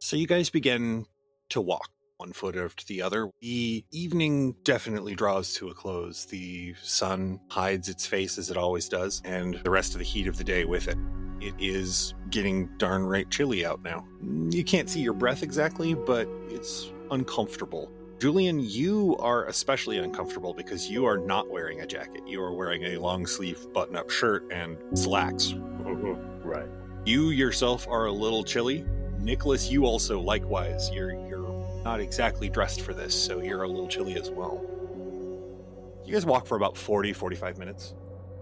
So you guys begin to walk one foot after the other. The evening definitely draws to a close. The sun hides its face as it always does, and the rest of the heat of the day with it. It is getting darn right chilly out now. You can't see your breath exactly, but it's uncomfortable. Julian, you are especially uncomfortable because you are not wearing a jacket. You are wearing a long sleeve button up shirt and slacks. Mm-hmm. Right. You yourself are a little chilly. Nicholas, you also likewise. You're you're not exactly dressed for this, so you're a little chilly as well. You guys walk for about 40, 45 minutes,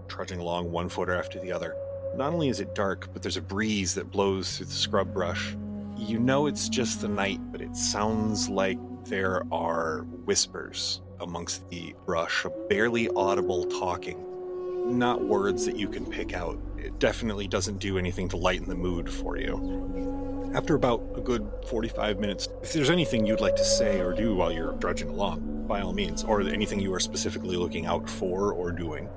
trudging along one footer after the other. Not only is it dark, but there's a breeze that blows through the scrub brush. You know it's just the night, but it sounds like there are whispers amongst the brush, a barely audible talking. Not words that you can pick out. It definitely doesn't do anything to lighten the mood for you. After about a good 45 minutes, if there's anything you'd like to say or do while you're drudging along, by all means, or anything you are specifically looking out for or doing,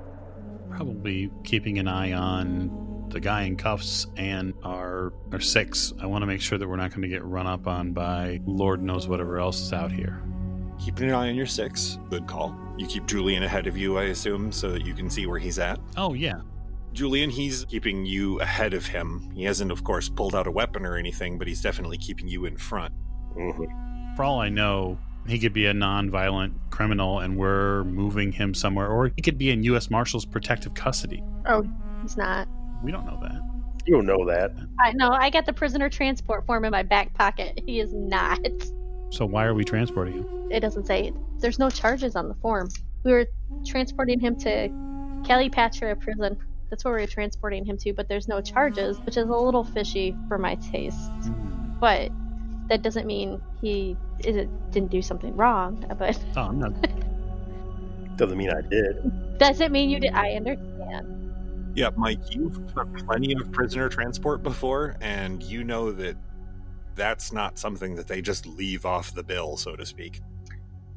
Probably keeping an eye on the guy in cuffs and our our six. I want to make sure that we're not going to get run up on by Lord knows whatever else is out here. keeping an eye on your six, good call. You keep Julian ahead of you, I assume, so that you can see where he's at. Oh yeah, Julian, he's keeping you ahead of him. He hasn't, of course, pulled out a weapon or anything, but he's definitely keeping you in front. hmm for all I know, he could be a non-violent criminal, and we're moving him somewhere, or he could be in U.S. Marshals protective custody. Oh, he's not. We don't know that. You don't know that. I know. I got the prisoner transport form in my back pocket. He is not. So why are we transporting him? It doesn't say. There's no charges on the form. We were transporting him to Kelly Calipatria prison. That's where we were transporting him to, but there's no charges, which is a little fishy for my taste. Hmm. But that doesn't mean he is didn't do something wrong. But Oh, I'm not. Doesn't mean I did. doesn't mean you did. I understand. Yeah, Mike, you've done plenty of prisoner transport before, and you know that that's not something that they just leave off the bill, so to speak.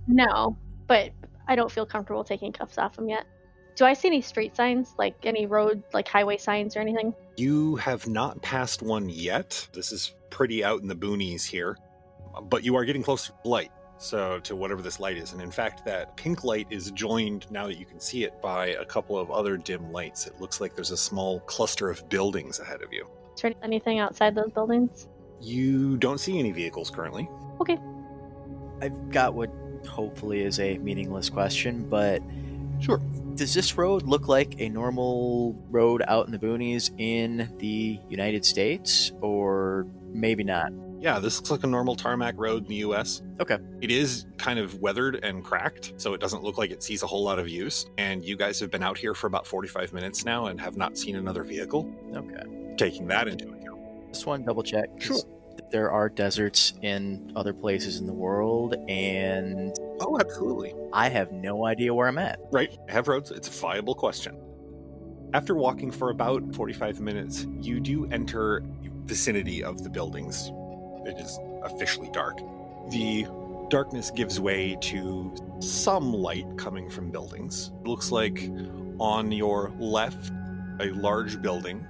No, but I don't feel comfortable taking cuffs off him yet. Do I see any street signs, like any road, like highway signs or anything? You have not passed one yet. This is pretty out in the boonies here, but you are getting close to light. So, to whatever this light is. And in fact, that pink light is joined, now that you can see it, by a couple of other dim lights. It looks like there's a small cluster of buildings ahead of you. Is there anything outside those buildings? You don't see any vehicles currently. Okay. I've got what hopefully is a meaningless question, but Sure. does this road look like a normal road out in the boonies in the United States, or maybe not? Yeah, this looks like a normal tarmac road in the US. Okay. It is kind of weathered and cracked, so it doesn't look like it sees a whole lot of use. And you guys have been out here for about 45 minutes now and have not seen another vehicle. Okay. Taking that into account. Just want to double check. Sure. There are deserts in other places in the world, and Oh, absolutely. I have no idea where I'm at. Right, have roads. It's a viable question. After walking for about 45 minutes, you do enter the vicinity of the buildings. It is officially dark. The darkness gives way to some light coming from buildings. It looks like on your left a large building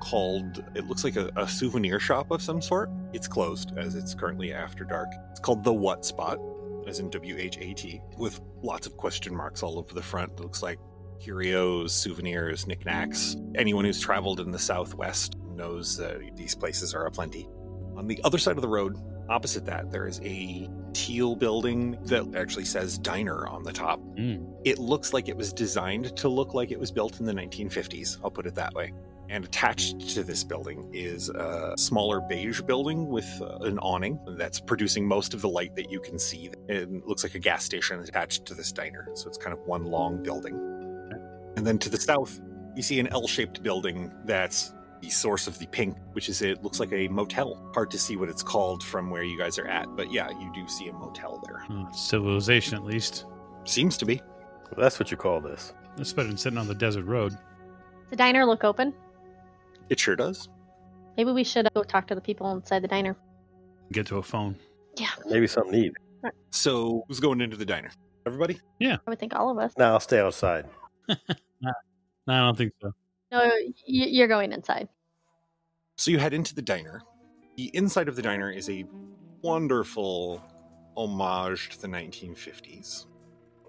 called, it looks like a, a souvenir shop of some sort. It's closed as it's currently after dark. It's called The What Spot, as in W H A T, with lots of question marks all over the front. It looks like curios, souvenirs, knickknacks. Anyone who's traveled in the Southwest knows that these places are aplenty. On the other side of the road, opposite that, there is a teal building that actually says diner on the top. Mm. It looks like it was designed to look like it was built in the 1950s. I'll put it that way. And attached to this building is a smaller beige building with uh, an awning that's producing most of the light that you can see. It looks like a gas station attached to this diner. So it's kind of one long building. And then to the south, you see an L shaped building that's the source of the pink, which is it looks like a motel. Hard to see what it's called from where you guys are at, but yeah, you do see a motel there. Uh, civilization, at least. Seems to be. That's what you call this. That's better than sitting on the desert road. Does the diner look open? It sure does. Maybe we should go talk to the people inside the diner. Get to a phone. Yeah. Maybe something neat. So who's going into the diner? Everybody? Yeah. I would think all of us. Now I'll stay outside. No, I don't think so. No, y- you're going inside. So you head into the diner. The inside of the diner is a wonderful homage to the 1950s.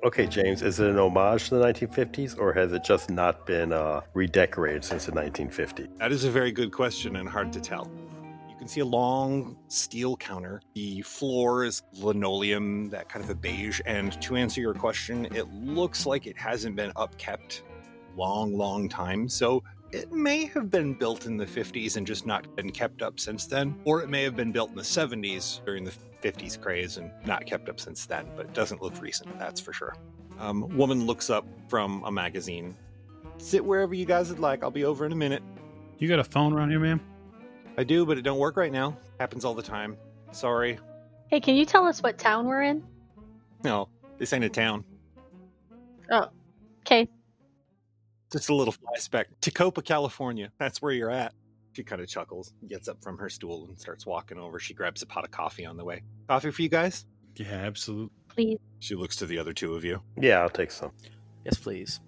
Okay, James, is it an homage to the 1950s or has it just not been uh, redecorated since the 1950s? That is a very good question and hard to tell. You can see a long steel counter. The floor is linoleum, that kind of a beige. And to answer your question, it looks like it hasn't been upkept long, long time. So it may have been built in the 50s and just not been kept up since then. Or it may have been built in the 70s during the 50s craze and not kept up since then, but it doesn't look recent, that's for sure. Um, woman looks up from a magazine. Sit wherever you guys would like. I'll be over in a minute. You got a phone around here, ma'am? I do, but it don't work right now. Happens all the time. Sorry. Hey, can you tell us what town we're in? No, this ain't a town. Oh, okay. Just a little fly speck. Tecopa, California. That's where you're at. She kind of chuckles, gets up from her stool, and starts walking over. She grabs a pot of coffee on the way. Coffee for you guys? Yeah, absolutely. Please. She looks to the other two of you, Yeah, I'll take some. Yes, please.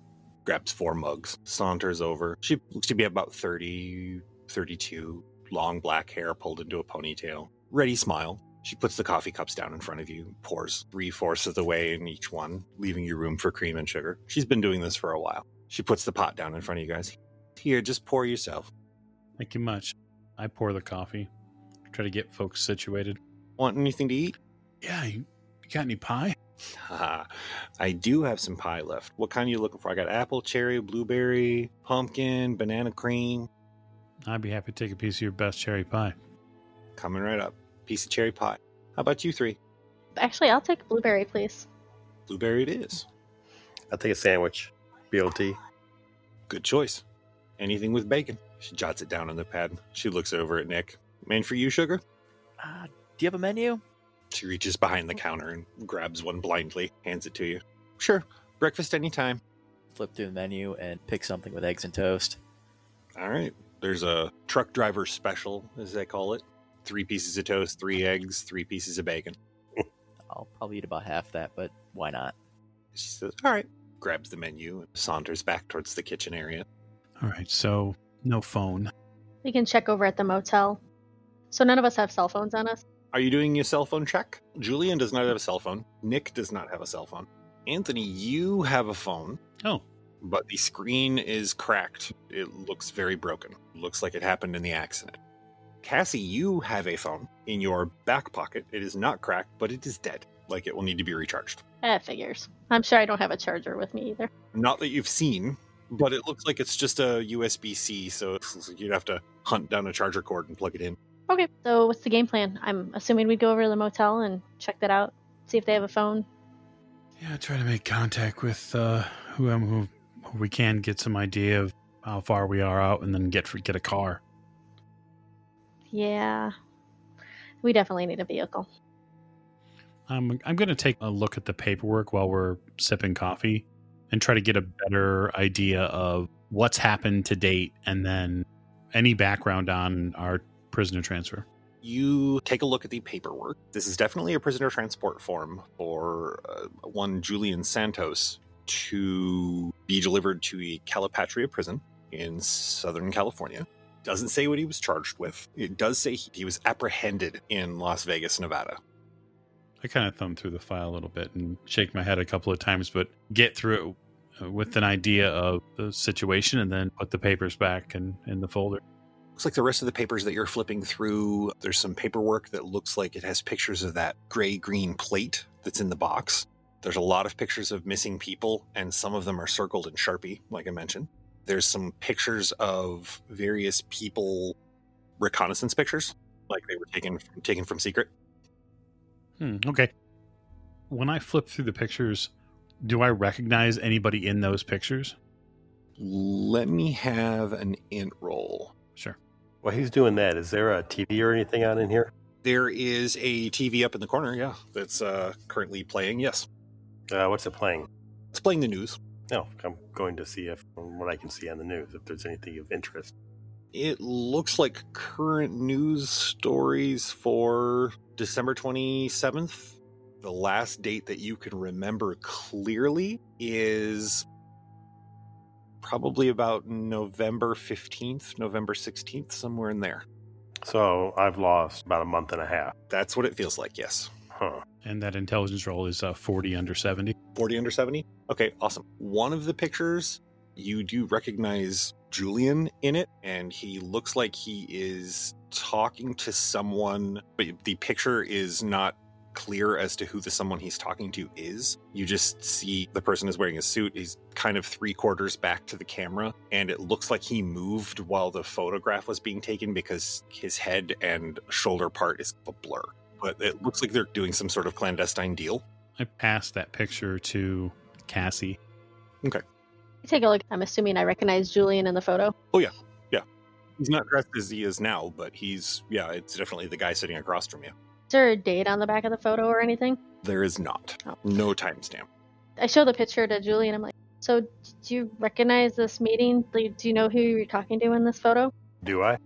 grabs four mugs, saunters over. She looks to be about 30, 32, long black hair pulled into a ponytail. Ready smile. She puts the coffee cups down in front of you, pours three fourths of the way in each one, leaving you room for cream and sugar. She's been doing this for a while. She puts the pot down in front of you guys. Here, just pour yourself. Thank you much. I pour the coffee. Try to get folks situated. Want anything to eat? Yeah, you, you got any pie? Ah, I do have some pie left. What kind are you looking for? I got apple, cherry, blueberry, pumpkin, banana cream. I'd be happy to take a piece of your best cherry pie. Coming right up. Piece of cherry pie. How about you three? Actually, I'll take blueberry, please. Blueberry it is. I'll take a sandwich. BLT. Good choice. Anything with bacon. She jots it down on the pad. She looks over at Nick. Man for you, sugar? Uh, do you have a menu? She reaches behind the counter and grabs one blindly, hands it to you. Sure. Breakfast anytime. Flip through the menu and pick something with eggs and toast. All right. There's a truck driver special, as they call it. Three pieces of toast, three eggs, three pieces of bacon. I'll probably eat about half that, but why not? She says, All right. Grabs the menu and saunters back towards the kitchen area. All right, so no phone. We can check over at the motel. So none of us have cell phones on us. Are you doing your cell phone check? Julian does not have a cell phone. Nick does not have a cell phone. Anthony, you have a phone, Oh, but the screen is cracked. It looks very broken. looks like it happened in the accident. Cassie, you have a phone in your back pocket. It is not cracked, but it is dead. Like it will need to be recharged. That figures. I'm sure I don't have a charger with me either. Not that you've seen, but it looks like it's just a USB C, so it's, you'd have to hunt down a charger cord and plug it in. Okay, so what's the game plan? I'm assuming we'd go over to the motel and check that out, see if they have a phone. yeah. Try to make contact with uh, whoever who, who we can, get some idea of how far we are out, and then get get a car. Yeah. We definitely need a vehicle. I'm I'm going to take a look at the paperwork while we're sipping coffee and try to get a better idea of what's happened to date and then any background on our prisoner transfer. You take a look at the paperwork. This is definitely a prisoner transport form for uh, one Julian Santos to be delivered to a Calipatria prison in Southern California. Doesn't say what he was charged with. It does say he, he was apprehended in Las Vegas, Nevada. I kind of thumb through the file a little bit and shake my head a couple of times, but get through it uh, with an idea of the situation and then put the papers back in, in the folder. Looks like the rest of the papers that you're flipping through, there's some paperwork that looks like it has pictures of that gray green plate that's in the box. There's a lot of pictures of missing people, and some of them are circled in Sharpie, like I mentioned. There's some pictures of various people, reconnaissance pictures, like they were taken taken from secret. Hmm, okay. When I flip through the pictures, do I recognize anybody in those pictures? Let me have an int roll. Sure. While he's doing that, is there a TV or anything on in here? There is a TV up in the corner, yeah, that's uh, currently playing. Yes, Uh, what's it playing? it's playing the news. No, I'm going to see if what I can see on the news if there's anything of interest. It looks like current news stories for December 27th. The last date that you can remember clearly is probably about November 15th, November 16th, somewhere in there. So I've lost about a month and a half. That's what it feels like, yes. Huh. And that intelligence roll is uh, 40 under 70. 40 under 70? Okay, awesome. One of the pictures, you do recognize Julian in it, and he looks like he is talking to someone, but the picture is not clear as to who the someone he's talking to is. You just see the person is wearing a suit. He's kind of three quarters back to the camera, and it looks like he moved while the photograph was being taken because his head and shoulder part is a blur. But it looks like they're doing some sort of clandestine deal. I passed that picture to Cassie. Okay. Take a look. I'm assuming I recognize Julian in the photo. Oh yeah, yeah. He's not dressed as he is now, but he's yeah, it's definitely the guy sitting across from you. Is there a date on the back of the photo or anything? There is not. Oh. No timestamp. I show the picture to Julian. I'm like, so do you recognize this meeting? Like, do you know who you're talking to in this photo? Do I?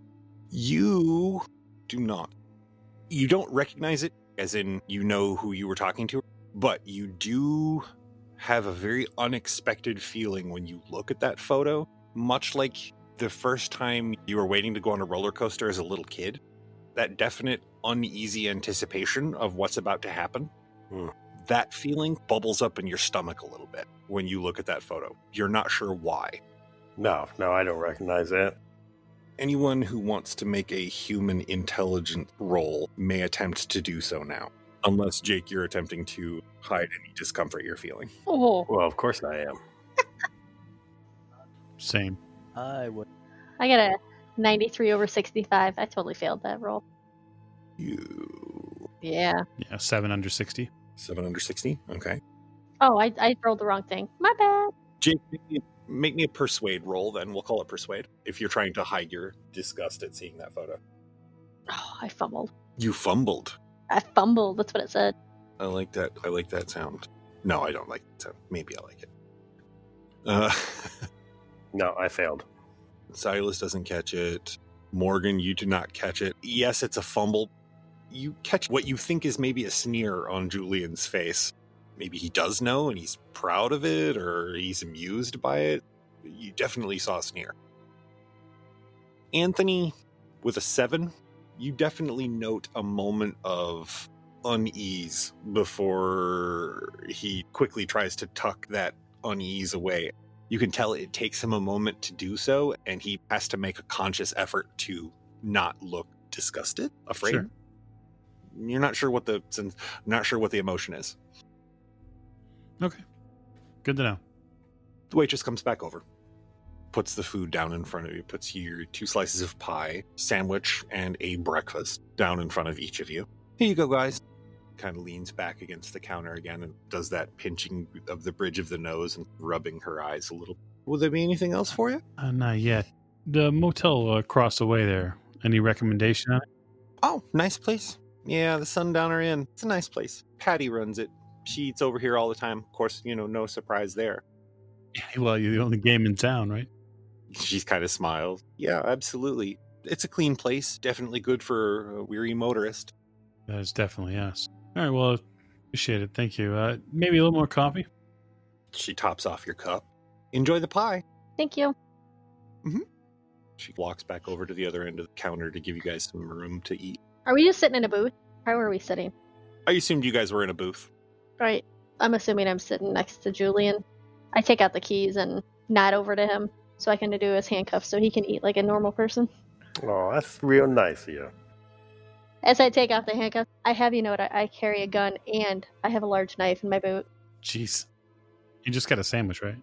You do not. You don't recognize it as in you know who you were talking to, but you do have a very unexpected feeling when you look at that photo, much like the first time you were waiting to go on a roller coaster as a little kid. That definite uneasy anticipation of what's about to happen. Hmm. That feeling bubbles up in your stomach a little bit when you look at that photo. You're not sure why. No, no, I don't recognize that. Anyone who wants to make a human intelligent roll may attempt to do so now. Unless, Jake, you're attempting to hide any discomfort you're feeling. Oh, Well, of course I am. Same. I would. I got a 93 over 65. I totally failed that roll. You. Yeah. Yeah, 7 under 60. 7 under 60? Okay. Oh, I, I rolled the wrong thing. My bad. Jake, make me, a persuade roll, then. We'll call it persuade. If you're trying to hide your disgust at seeing that photo. Oh, I fumbled. You fumbled. I fumbled. That's what it said. I like that. I like that sound. No, I don't like that sound. Maybe I like it. Uh, No, I failed. Silas doesn't catch it. Morgan, you do not catch it. Yes, it's a fumble. You catch what you think is maybe a sneer on Julian's face. Maybe he does know and he's proud of it or he's amused by it. You definitely saw a sneer. Anthony, with a seven, you definitely note a moment of unease before he quickly tries to tuck that unease away. You can tell it takes him a moment to do so, and he has to make a conscious effort to not look disgusted, afraid. Sure. You're not sure what the since not sure what the emotion is. Okay. Good to know. The waitress comes back over, puts the food down in front of you, puts your two slices of pie, sandwich, and a breakfast down in front of each of you. Here you go, guys. Kind of leans back against the counter again and does that pinching of the bridge of the nose and rubbing her eyes a little. Will there be anything else for you? Uh, not yet. The motel across the way there. Any recommendation on it? Oh, nice place. Yeah, the Sundowner Inn. It's a nice place. Patty runs it. She eats over here all the time. Of course, you know, no surprise there. Well, you're the only game in town, right? She's kind of smiled. Yeah, absolutely. It's a clean place. Definitely good for a weary motorist. That is definitely yes. All right. Well, appreciate it. Thank you. Uh, maybe a little more coffee. She tops off your cup. Enjoy the pie. Thank you. She walks back over to the other end of the counter to give you guys some room to eat. Are we just sitting in a booth? How are we sitting? I assumed you guys were in a booth. Right. I'm assuming I'm sitting next to Julian. I take out the keys and nod over to him so I can do his handcuffs so he can eat like a normal person. Oh, that's real nice of you. As I take off the handcuffs, I have you note I, I carry a gun and I have a large knife in my boot. Jeez. You just got a sandwich, right?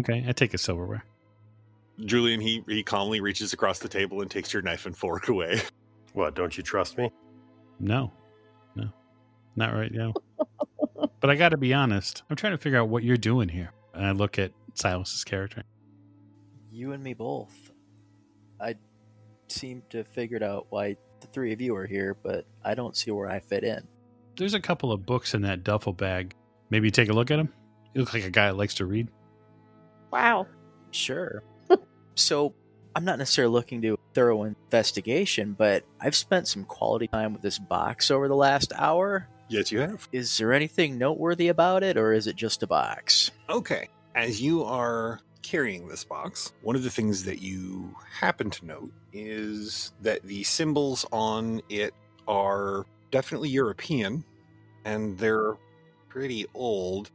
Okay, I take his silverware. Julian, he, he calmly reaches across the table and takes your knife and fork away. What, don't you trust me? No, no, not right now. but I got to be honest. I'm trying to figure out what you're doing here. And I look at Silas's character. You and me both. I seem to have figured out why the three of you are here, but I don't see where I fit in. There's a couple of books in that duffel bag. Maybe take a look at them. You look like a guy that likes to read. Wow. Sure. so, I'm not necessarily looking to do a thorough investigation, but I've spent some quality time with this box over the last hour. Yes, you have. Is there anything noteworthy about it, or is it just a box? Okay. As you are carrying this box, one of the things that you happen to note is that the symbols on it are definitely European and they're pretty old.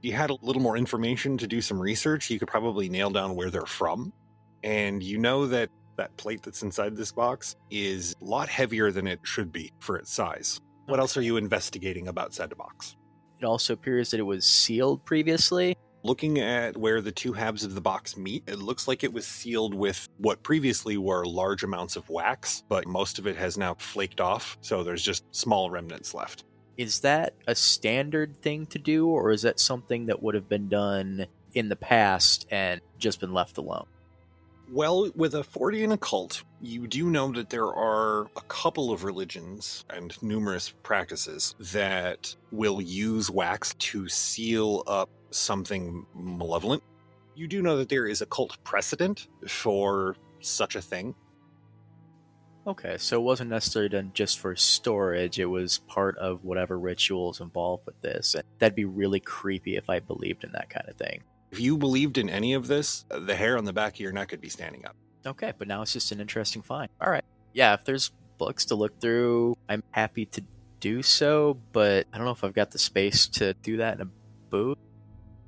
If you had a little more information to do some research, you could probably nail down where they're from. And you know that that plate that's inside this box is a lot heavier than it should be for its size. What else are you investigating about said box? It also appears that it was sealed previously. Looking at where the two halves of the box meet, it looks like it was sealed with what previously were large amounts of wax, but most of it has now flaked off, so there's just small remnants left. Is that a standard thing to do, or is that something that would have been done in the past and just been left alone? Well, with a Fortean occult, you do know that there are a couple of religions and numerous practices that will use wax to seal up something malevolent. You do know that there is a cult precedent for such a thing. Okay, so it wasn't necessarily done just for storage, it was part of whatever rituals involved with this. And that'd be really creepy if I believed in that kind of thing. If you believed in any of this, the hair on the back of your neck would be standing up. Okay, but now it's just an interesting find. All right. Yeah, if there's books to look through, I'm happy to do so, but I don't know if I've got the space to do that in a booth.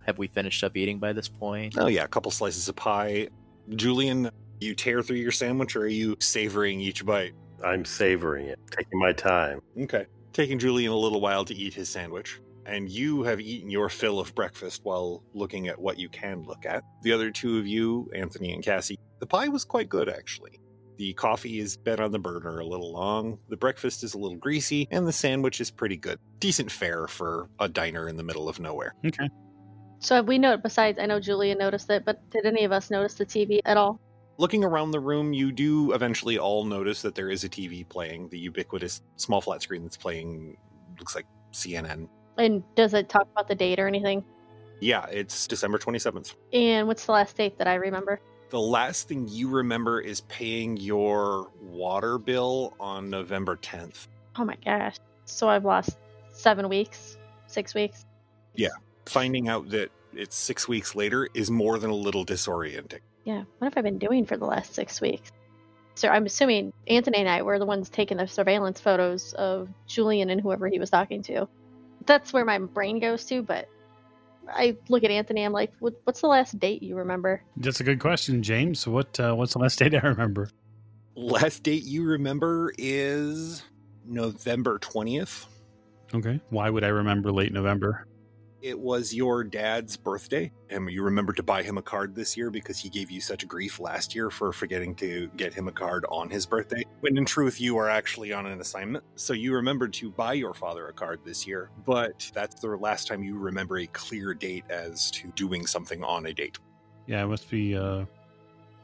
Have we finished up eating by this point? Oh, yeah, a couple slices of pie. Julian, you tear through your sandwich or are you savoring each bite? I'm savoring it, taking my time. Okay. Taking Julian a little while to eat his sandwich. And you have eaten your fill of breakfast while looking at what you can look at. The other two of you, Anthony and Cassie, the pie was quite good actually. The coffee has been on the burner a little long, the breakfast is a little greasy, and the sandwich is pretty good. Decent fare for a diner in the middle of nowhere. Okay. So have we note besides I know Julia noticed it, but did any of us notice the TV at all? Looking around the room, you do eventually all notice that there is a TV playing, the ubiquitous small flat screen that's playing, looks like CNN. And does it talk about the date or anything? Yeah, it's December 27th. And what's the last date that I remember? The last thing you remember is paying your water bill on November 10th. Oh my gosh. So I've lost seven weeks, six weeks. Yeah. Finding out that it's six weeks later is more than a little disorienting. Yeah. What have I been doing for the last six weeks? So I'm assuming Anthony and I were the ones taking the surveillance photos of Julian and whoever he was talking to. That's where my brain goes to, but I look at Anthony, I'm like, what, what's the last date you remember? That's a good question, James. What uh, what's the last date I remember? Last date you remember is November 20th. Okay. Why would I remember late November? It was your dad's birthday, and you remembered to buy him a card this year because he gave you such grief last year for forgetting to get him a card on his birthday. When in truth, you are actually on an assignment. So you remembered to buy your father a card this year, but that's the last time you remember a clear date as to doing something on a date. Yeah, it must be uh,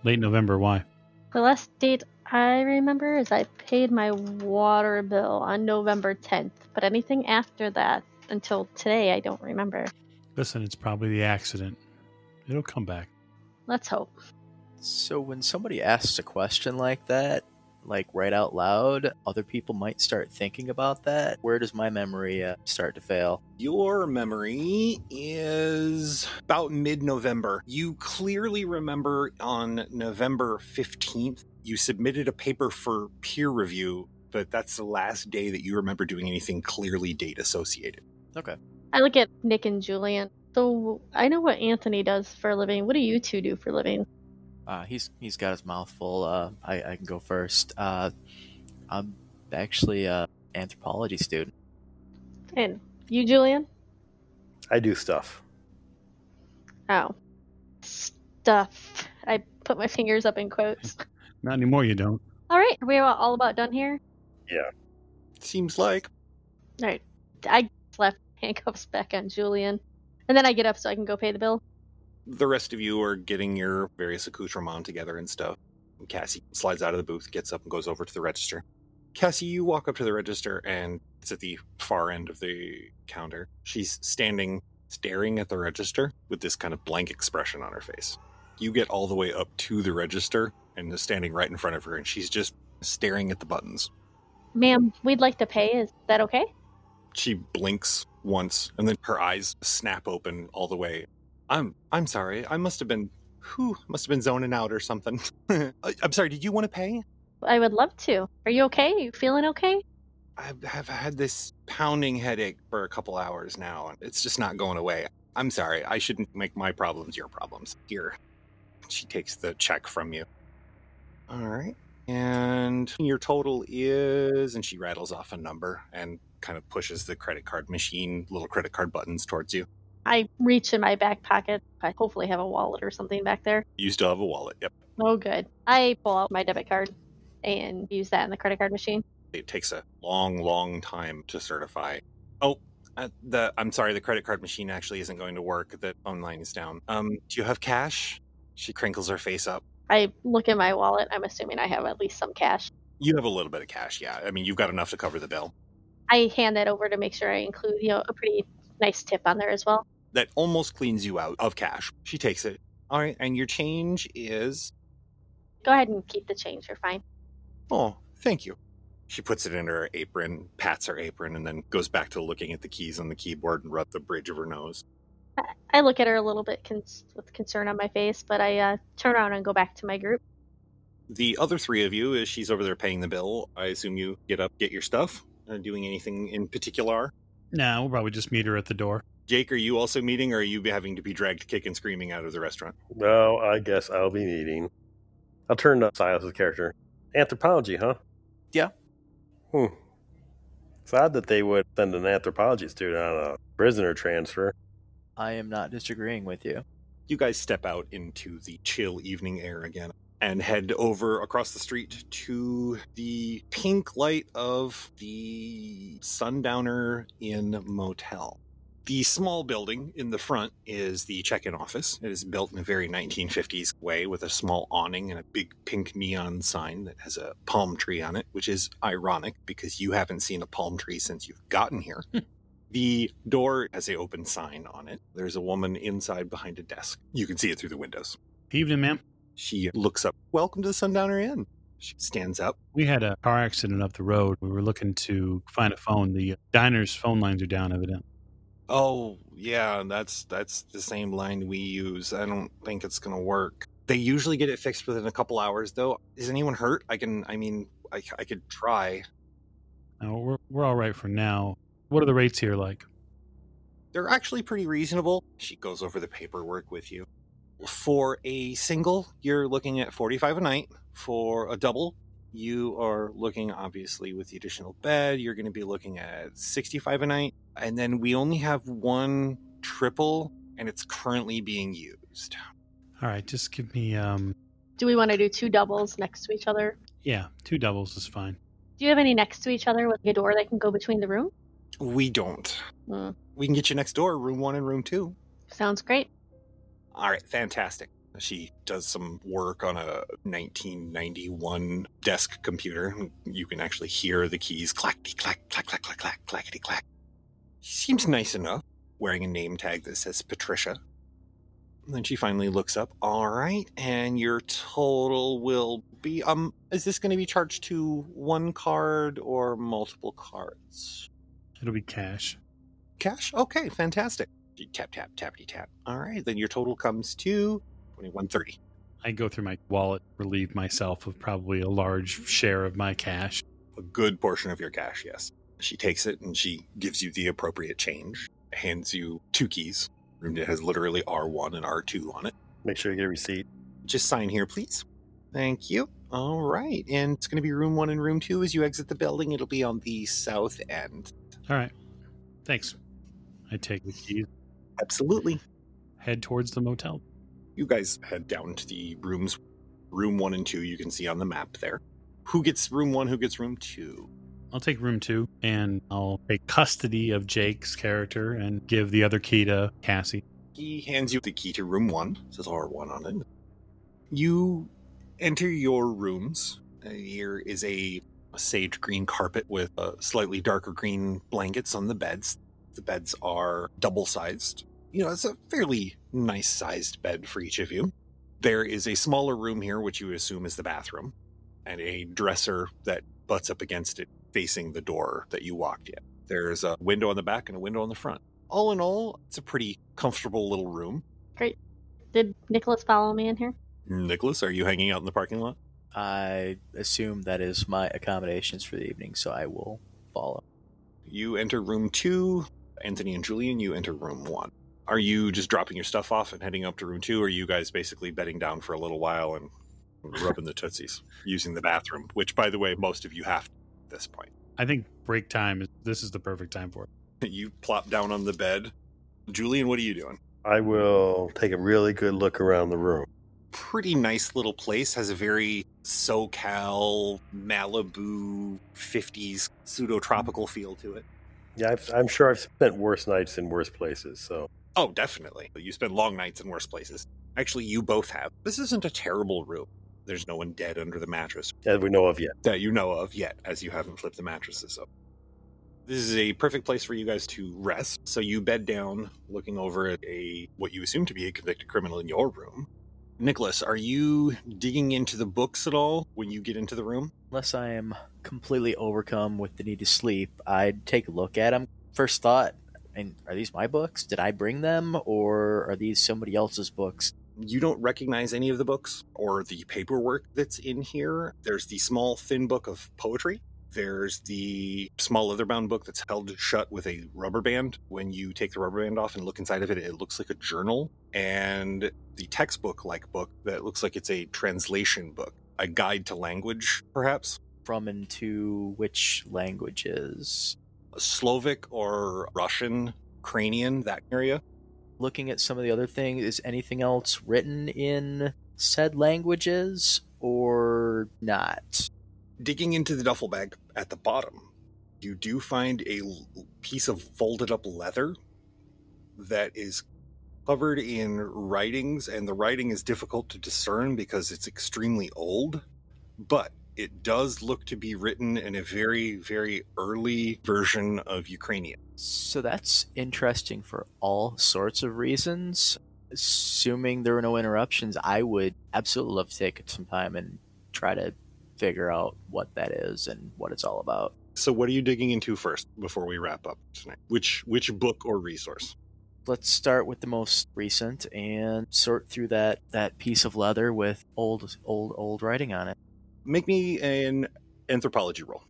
late November. Why? The last date I remember is I paid my water bill on November 10th, but anything after that until today, I don't remember. Listen, it's probably the accident. It'll come back. Let's hope. So when somebody asks a question like that, like right out loud, other people might start thinking about that. Where does my memory uh, start to fail? Your memory is about mid November. You clearly remember on November 15th, you submitted a paper for peer review, but that's the last day that you remember doing anything clearly date associated. Okay. I look at Nick and Julian. So I know what Anthony does for a living. What do you two do for a living? Uh, he's he's got his mouth full. Uh, I I can go first. Uh, I'm actually a anthropology student. And you, Julian? I do stuff. Oh. Stuff. I put my fingers up in quotes. Not anymore, you don't. All right, are we all about done here? Yeah. Seems like. All right. I left handcuffs back on Julian. And then I get up so I can go pay the bill. The rest of you are getting your various accoutrements together and stuff. And Cassie slides out of the booth, gets up, and goes over to the register. Cassie, you walk up to the register, and it's at the far end of the counter. She's standing, staring at the register with this kind of blank expression on her face. You get all the way up to the register and is standing right in front of her, and she's just staring at the buttons. Ma'am, we'd like to pay. Is that okay? She blinks once, and then her eyes snap open all the way. I'm I'm sorry. I must have been who must have been zoning out or something. I- uh, I'm sorry. Did you want to pay? I would love to. Are you okay? Are you feeling okay? I have had this pounding headache for a couple hours now, and it's just not going away. I'm sorry. I shouldn't make my problems your problems. Here. She takes the check from you. All right. And your total is, and she rattles off a number and kind of pushes the credit card machine, little credit card buttons towards you. I reach in my back pocket. I hopefully have a wallet or something back there. You still have a wallet. Yep. Oh, good. I pull out my debit card and use that in the credit card machine. It takes a long, long time to certify. Oh, uh, the I'm sorry, the credit card machine actually isn't going to work. The phone line is down. Um, do you have cash? She crinkles her face up. I look in my wallet. I'm assuming I have at least some cash. You have a little bit of cash, yeah. I mean, you've got enough to cover the bill. I hand that over to make sure I include, you know, a pretty nice tip on there as well. That almost cleans you out of cash. She takes it. All right, and your change is. Go ahead and keep the change. You're fine. Oh, thank you. She puts it in her apron, pats her apron, and then goes back to looking at the keys on the keyboard and rub the bridge of her nose. I- look at her a little bit cons- with concern on my face, but I uh, turn around and go back to my group. The other three of you, as she's over there paying the bill, I assume you get up, get your stuff. Uh, doing anything in particular? Nah, we'll probably just meet her at the door. Jake, are you also meeting, or are you having to be dragged kicking, screaming out of the restaurant? No, I guess I'll be meeting. I'll turn to Silas's character. Anthropology, huh? Yeah. Hmm. It's odd that they would send an anthropology student on a prisoner transfer. I am not disagreeing with you. You guys step out into the chill evening air again and head over across the street to the pink light of the Sundowner Inn Motel. The small building in the front is the check in office. It is built in a very 1950s way with a small awning and a big pink neon sign that has a palm tree on it, which is ironic because you haven't seen a palm tree since you've gotten here. Hmm. The door has a open sign on it. There's a woman inside behind a desk. You can see it through the windows. Evening, ma'am. She looks up. Welcome to the Sundowner Inn. She stands up. We had a car accident up the road. We were looking to find a phone. The diner's phone lines are down, evidently. Oh, yeah, that's that's the same line we use. I don't think it's gonna work. They usually get it fixed within a couple hours, though. Is anyone hurt? I can. I mean, I, I could try. No, we're, we're all right for now. What are the rates here like? They're actually pretty reasonable. She goes over the paperwork with you. For a single, you're looking at 45 a night. For a double, you are looking obviously with the additional bed, you're going to be looking at 65 a night. And then we only have one triple and it's currently being used. All right, just give me, um, Do we want to do two doubles next to each other? yeah, two doubles is fine. Do you have any next to each other with a door that can go between the room? We don't. Hmm. We can get you next door, room 1 and room 2. Sounds great. All right, fantastic. She does some work on a 1991 desk computer. You can actually hear the keys clackety clack, clack, clack, clack, clack, clackety clack. She seems nice enough, wearing a name tag that says Patricia. And then she finally looks up. All right, and your total will be um is this going to be charged to one card or multiple cards? It'll be cash. Cash? Okay, fantastic. You tap tap tappity tap. All right, then your total comes to 2130. I go through my wallet, relieve myself of probably a large share of my cash. A good portion of your cash, yes. She takes it and she gives you the appropriate change, hands you two keys. Room that has literally R1 and R2 on it. Make sure you get a receipt. Just sign here, please. Thank you. All right. And it's going to be room one and room two as you exit the building. It'll be on the south end. All right. Thanks. I take the keys, Absolutely. head towards the motel. You guys head down to the rooms. Room one and two, you can see on the map there. Who gets room one? Who gets room two? I'll take room two and I'll take custody of Jake's character and give the other key to Cassie. He hands you the key to room one. It says R1 on it. You enter your rooms. Uh, Here is a, a sage green carpet with uh, slightly darker green blankets on the beds. The beds are double sized. You know, it's a fairly nice sized bed for each of you. There is a smaller room here, which you would assume is the bathroom, and a dresser that butts up against it, facing the door that you walked in. There's a window on the back and a window on the front all in all, it's a pretty comfortable little room. Great. Did Nicholas follow me in here? Nicholas, are you hanging out in the parking lot? I assume that is my accommodations for the evening, so I will follow. You enter room two. Anthony and Julian, you enter room one. Are you just dropping your stuff off and heading up to room two? Or are you guys basically bedding down for a little while and rubbing the tootsies using the bathroom? Which, by the way, most of you have at this point. I think break time is this is the perfect time for it. You plop down on the bed. Julian, what are you doing? I will take a really good look around the room. Pretty nice little place. Has a very SoCal, Malibu, 50s pseudo tropical feel to it. Yeah, I've, I'm sure I've spent worse nights in worse places. So Oh, definitely. You spend long nights in worse places. Actually, you both have. This isn't a terrible room. There's no one dead under the mattress that we know of yet. that you know of yet, as you haven't flipped the mattresses up. This is a perfect place for you guys to rest. So you bed down, looking over at a what you assume to be a convicted criminal in your room. Nicholas, are you digging into the books at all when you get into the room? Unless I am completely overcome with the need to sleep, I'd take a look at them. First thought, and are these my books? Did I bring them, or are these somebody else's books? you don't recognize any of the books or the paperwork that's in here. There's the small, thin book of poetry. There's the small leather bound book that's held shut with a rubber band. When you take the rubber band off and look inside of it, it looks like a journal. And the textbook like book that looks like it's a translation book, a guide to language, perhaps. From into which languages? Slovak or Russian, Ukrainian, that area. Looking at some of the other things, is anything else written in said languages or not? digging into the duffel bag at the bottom, you do find a piece of folded up leather that is covered in writings, and the writing is difficult to discern because it's extremely old, but it does look to be written in a very, very early version of Ukrainian. So that's interesting for all sorts of reasons. Assuming there were no interruptions, I would absolutely love to take some time and try to figure out what that is and what it's all about. So, what are you digging into first before we wrap up tonight? Which which book or resource? Let's start with the most recent and sort through that that piece of leather with old old old writing on it. Make me an anthropology roll.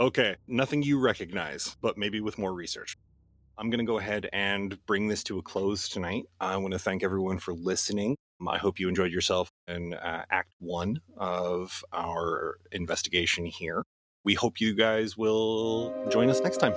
Okay, nothing you recognize, but maybe with more research. I'm going to go ahead and bring this to a close tonight. I want to thank everyone for listening. I hope you enjoyed yourself in uh, Act One of our investigation here. We hope you guys will join us next time.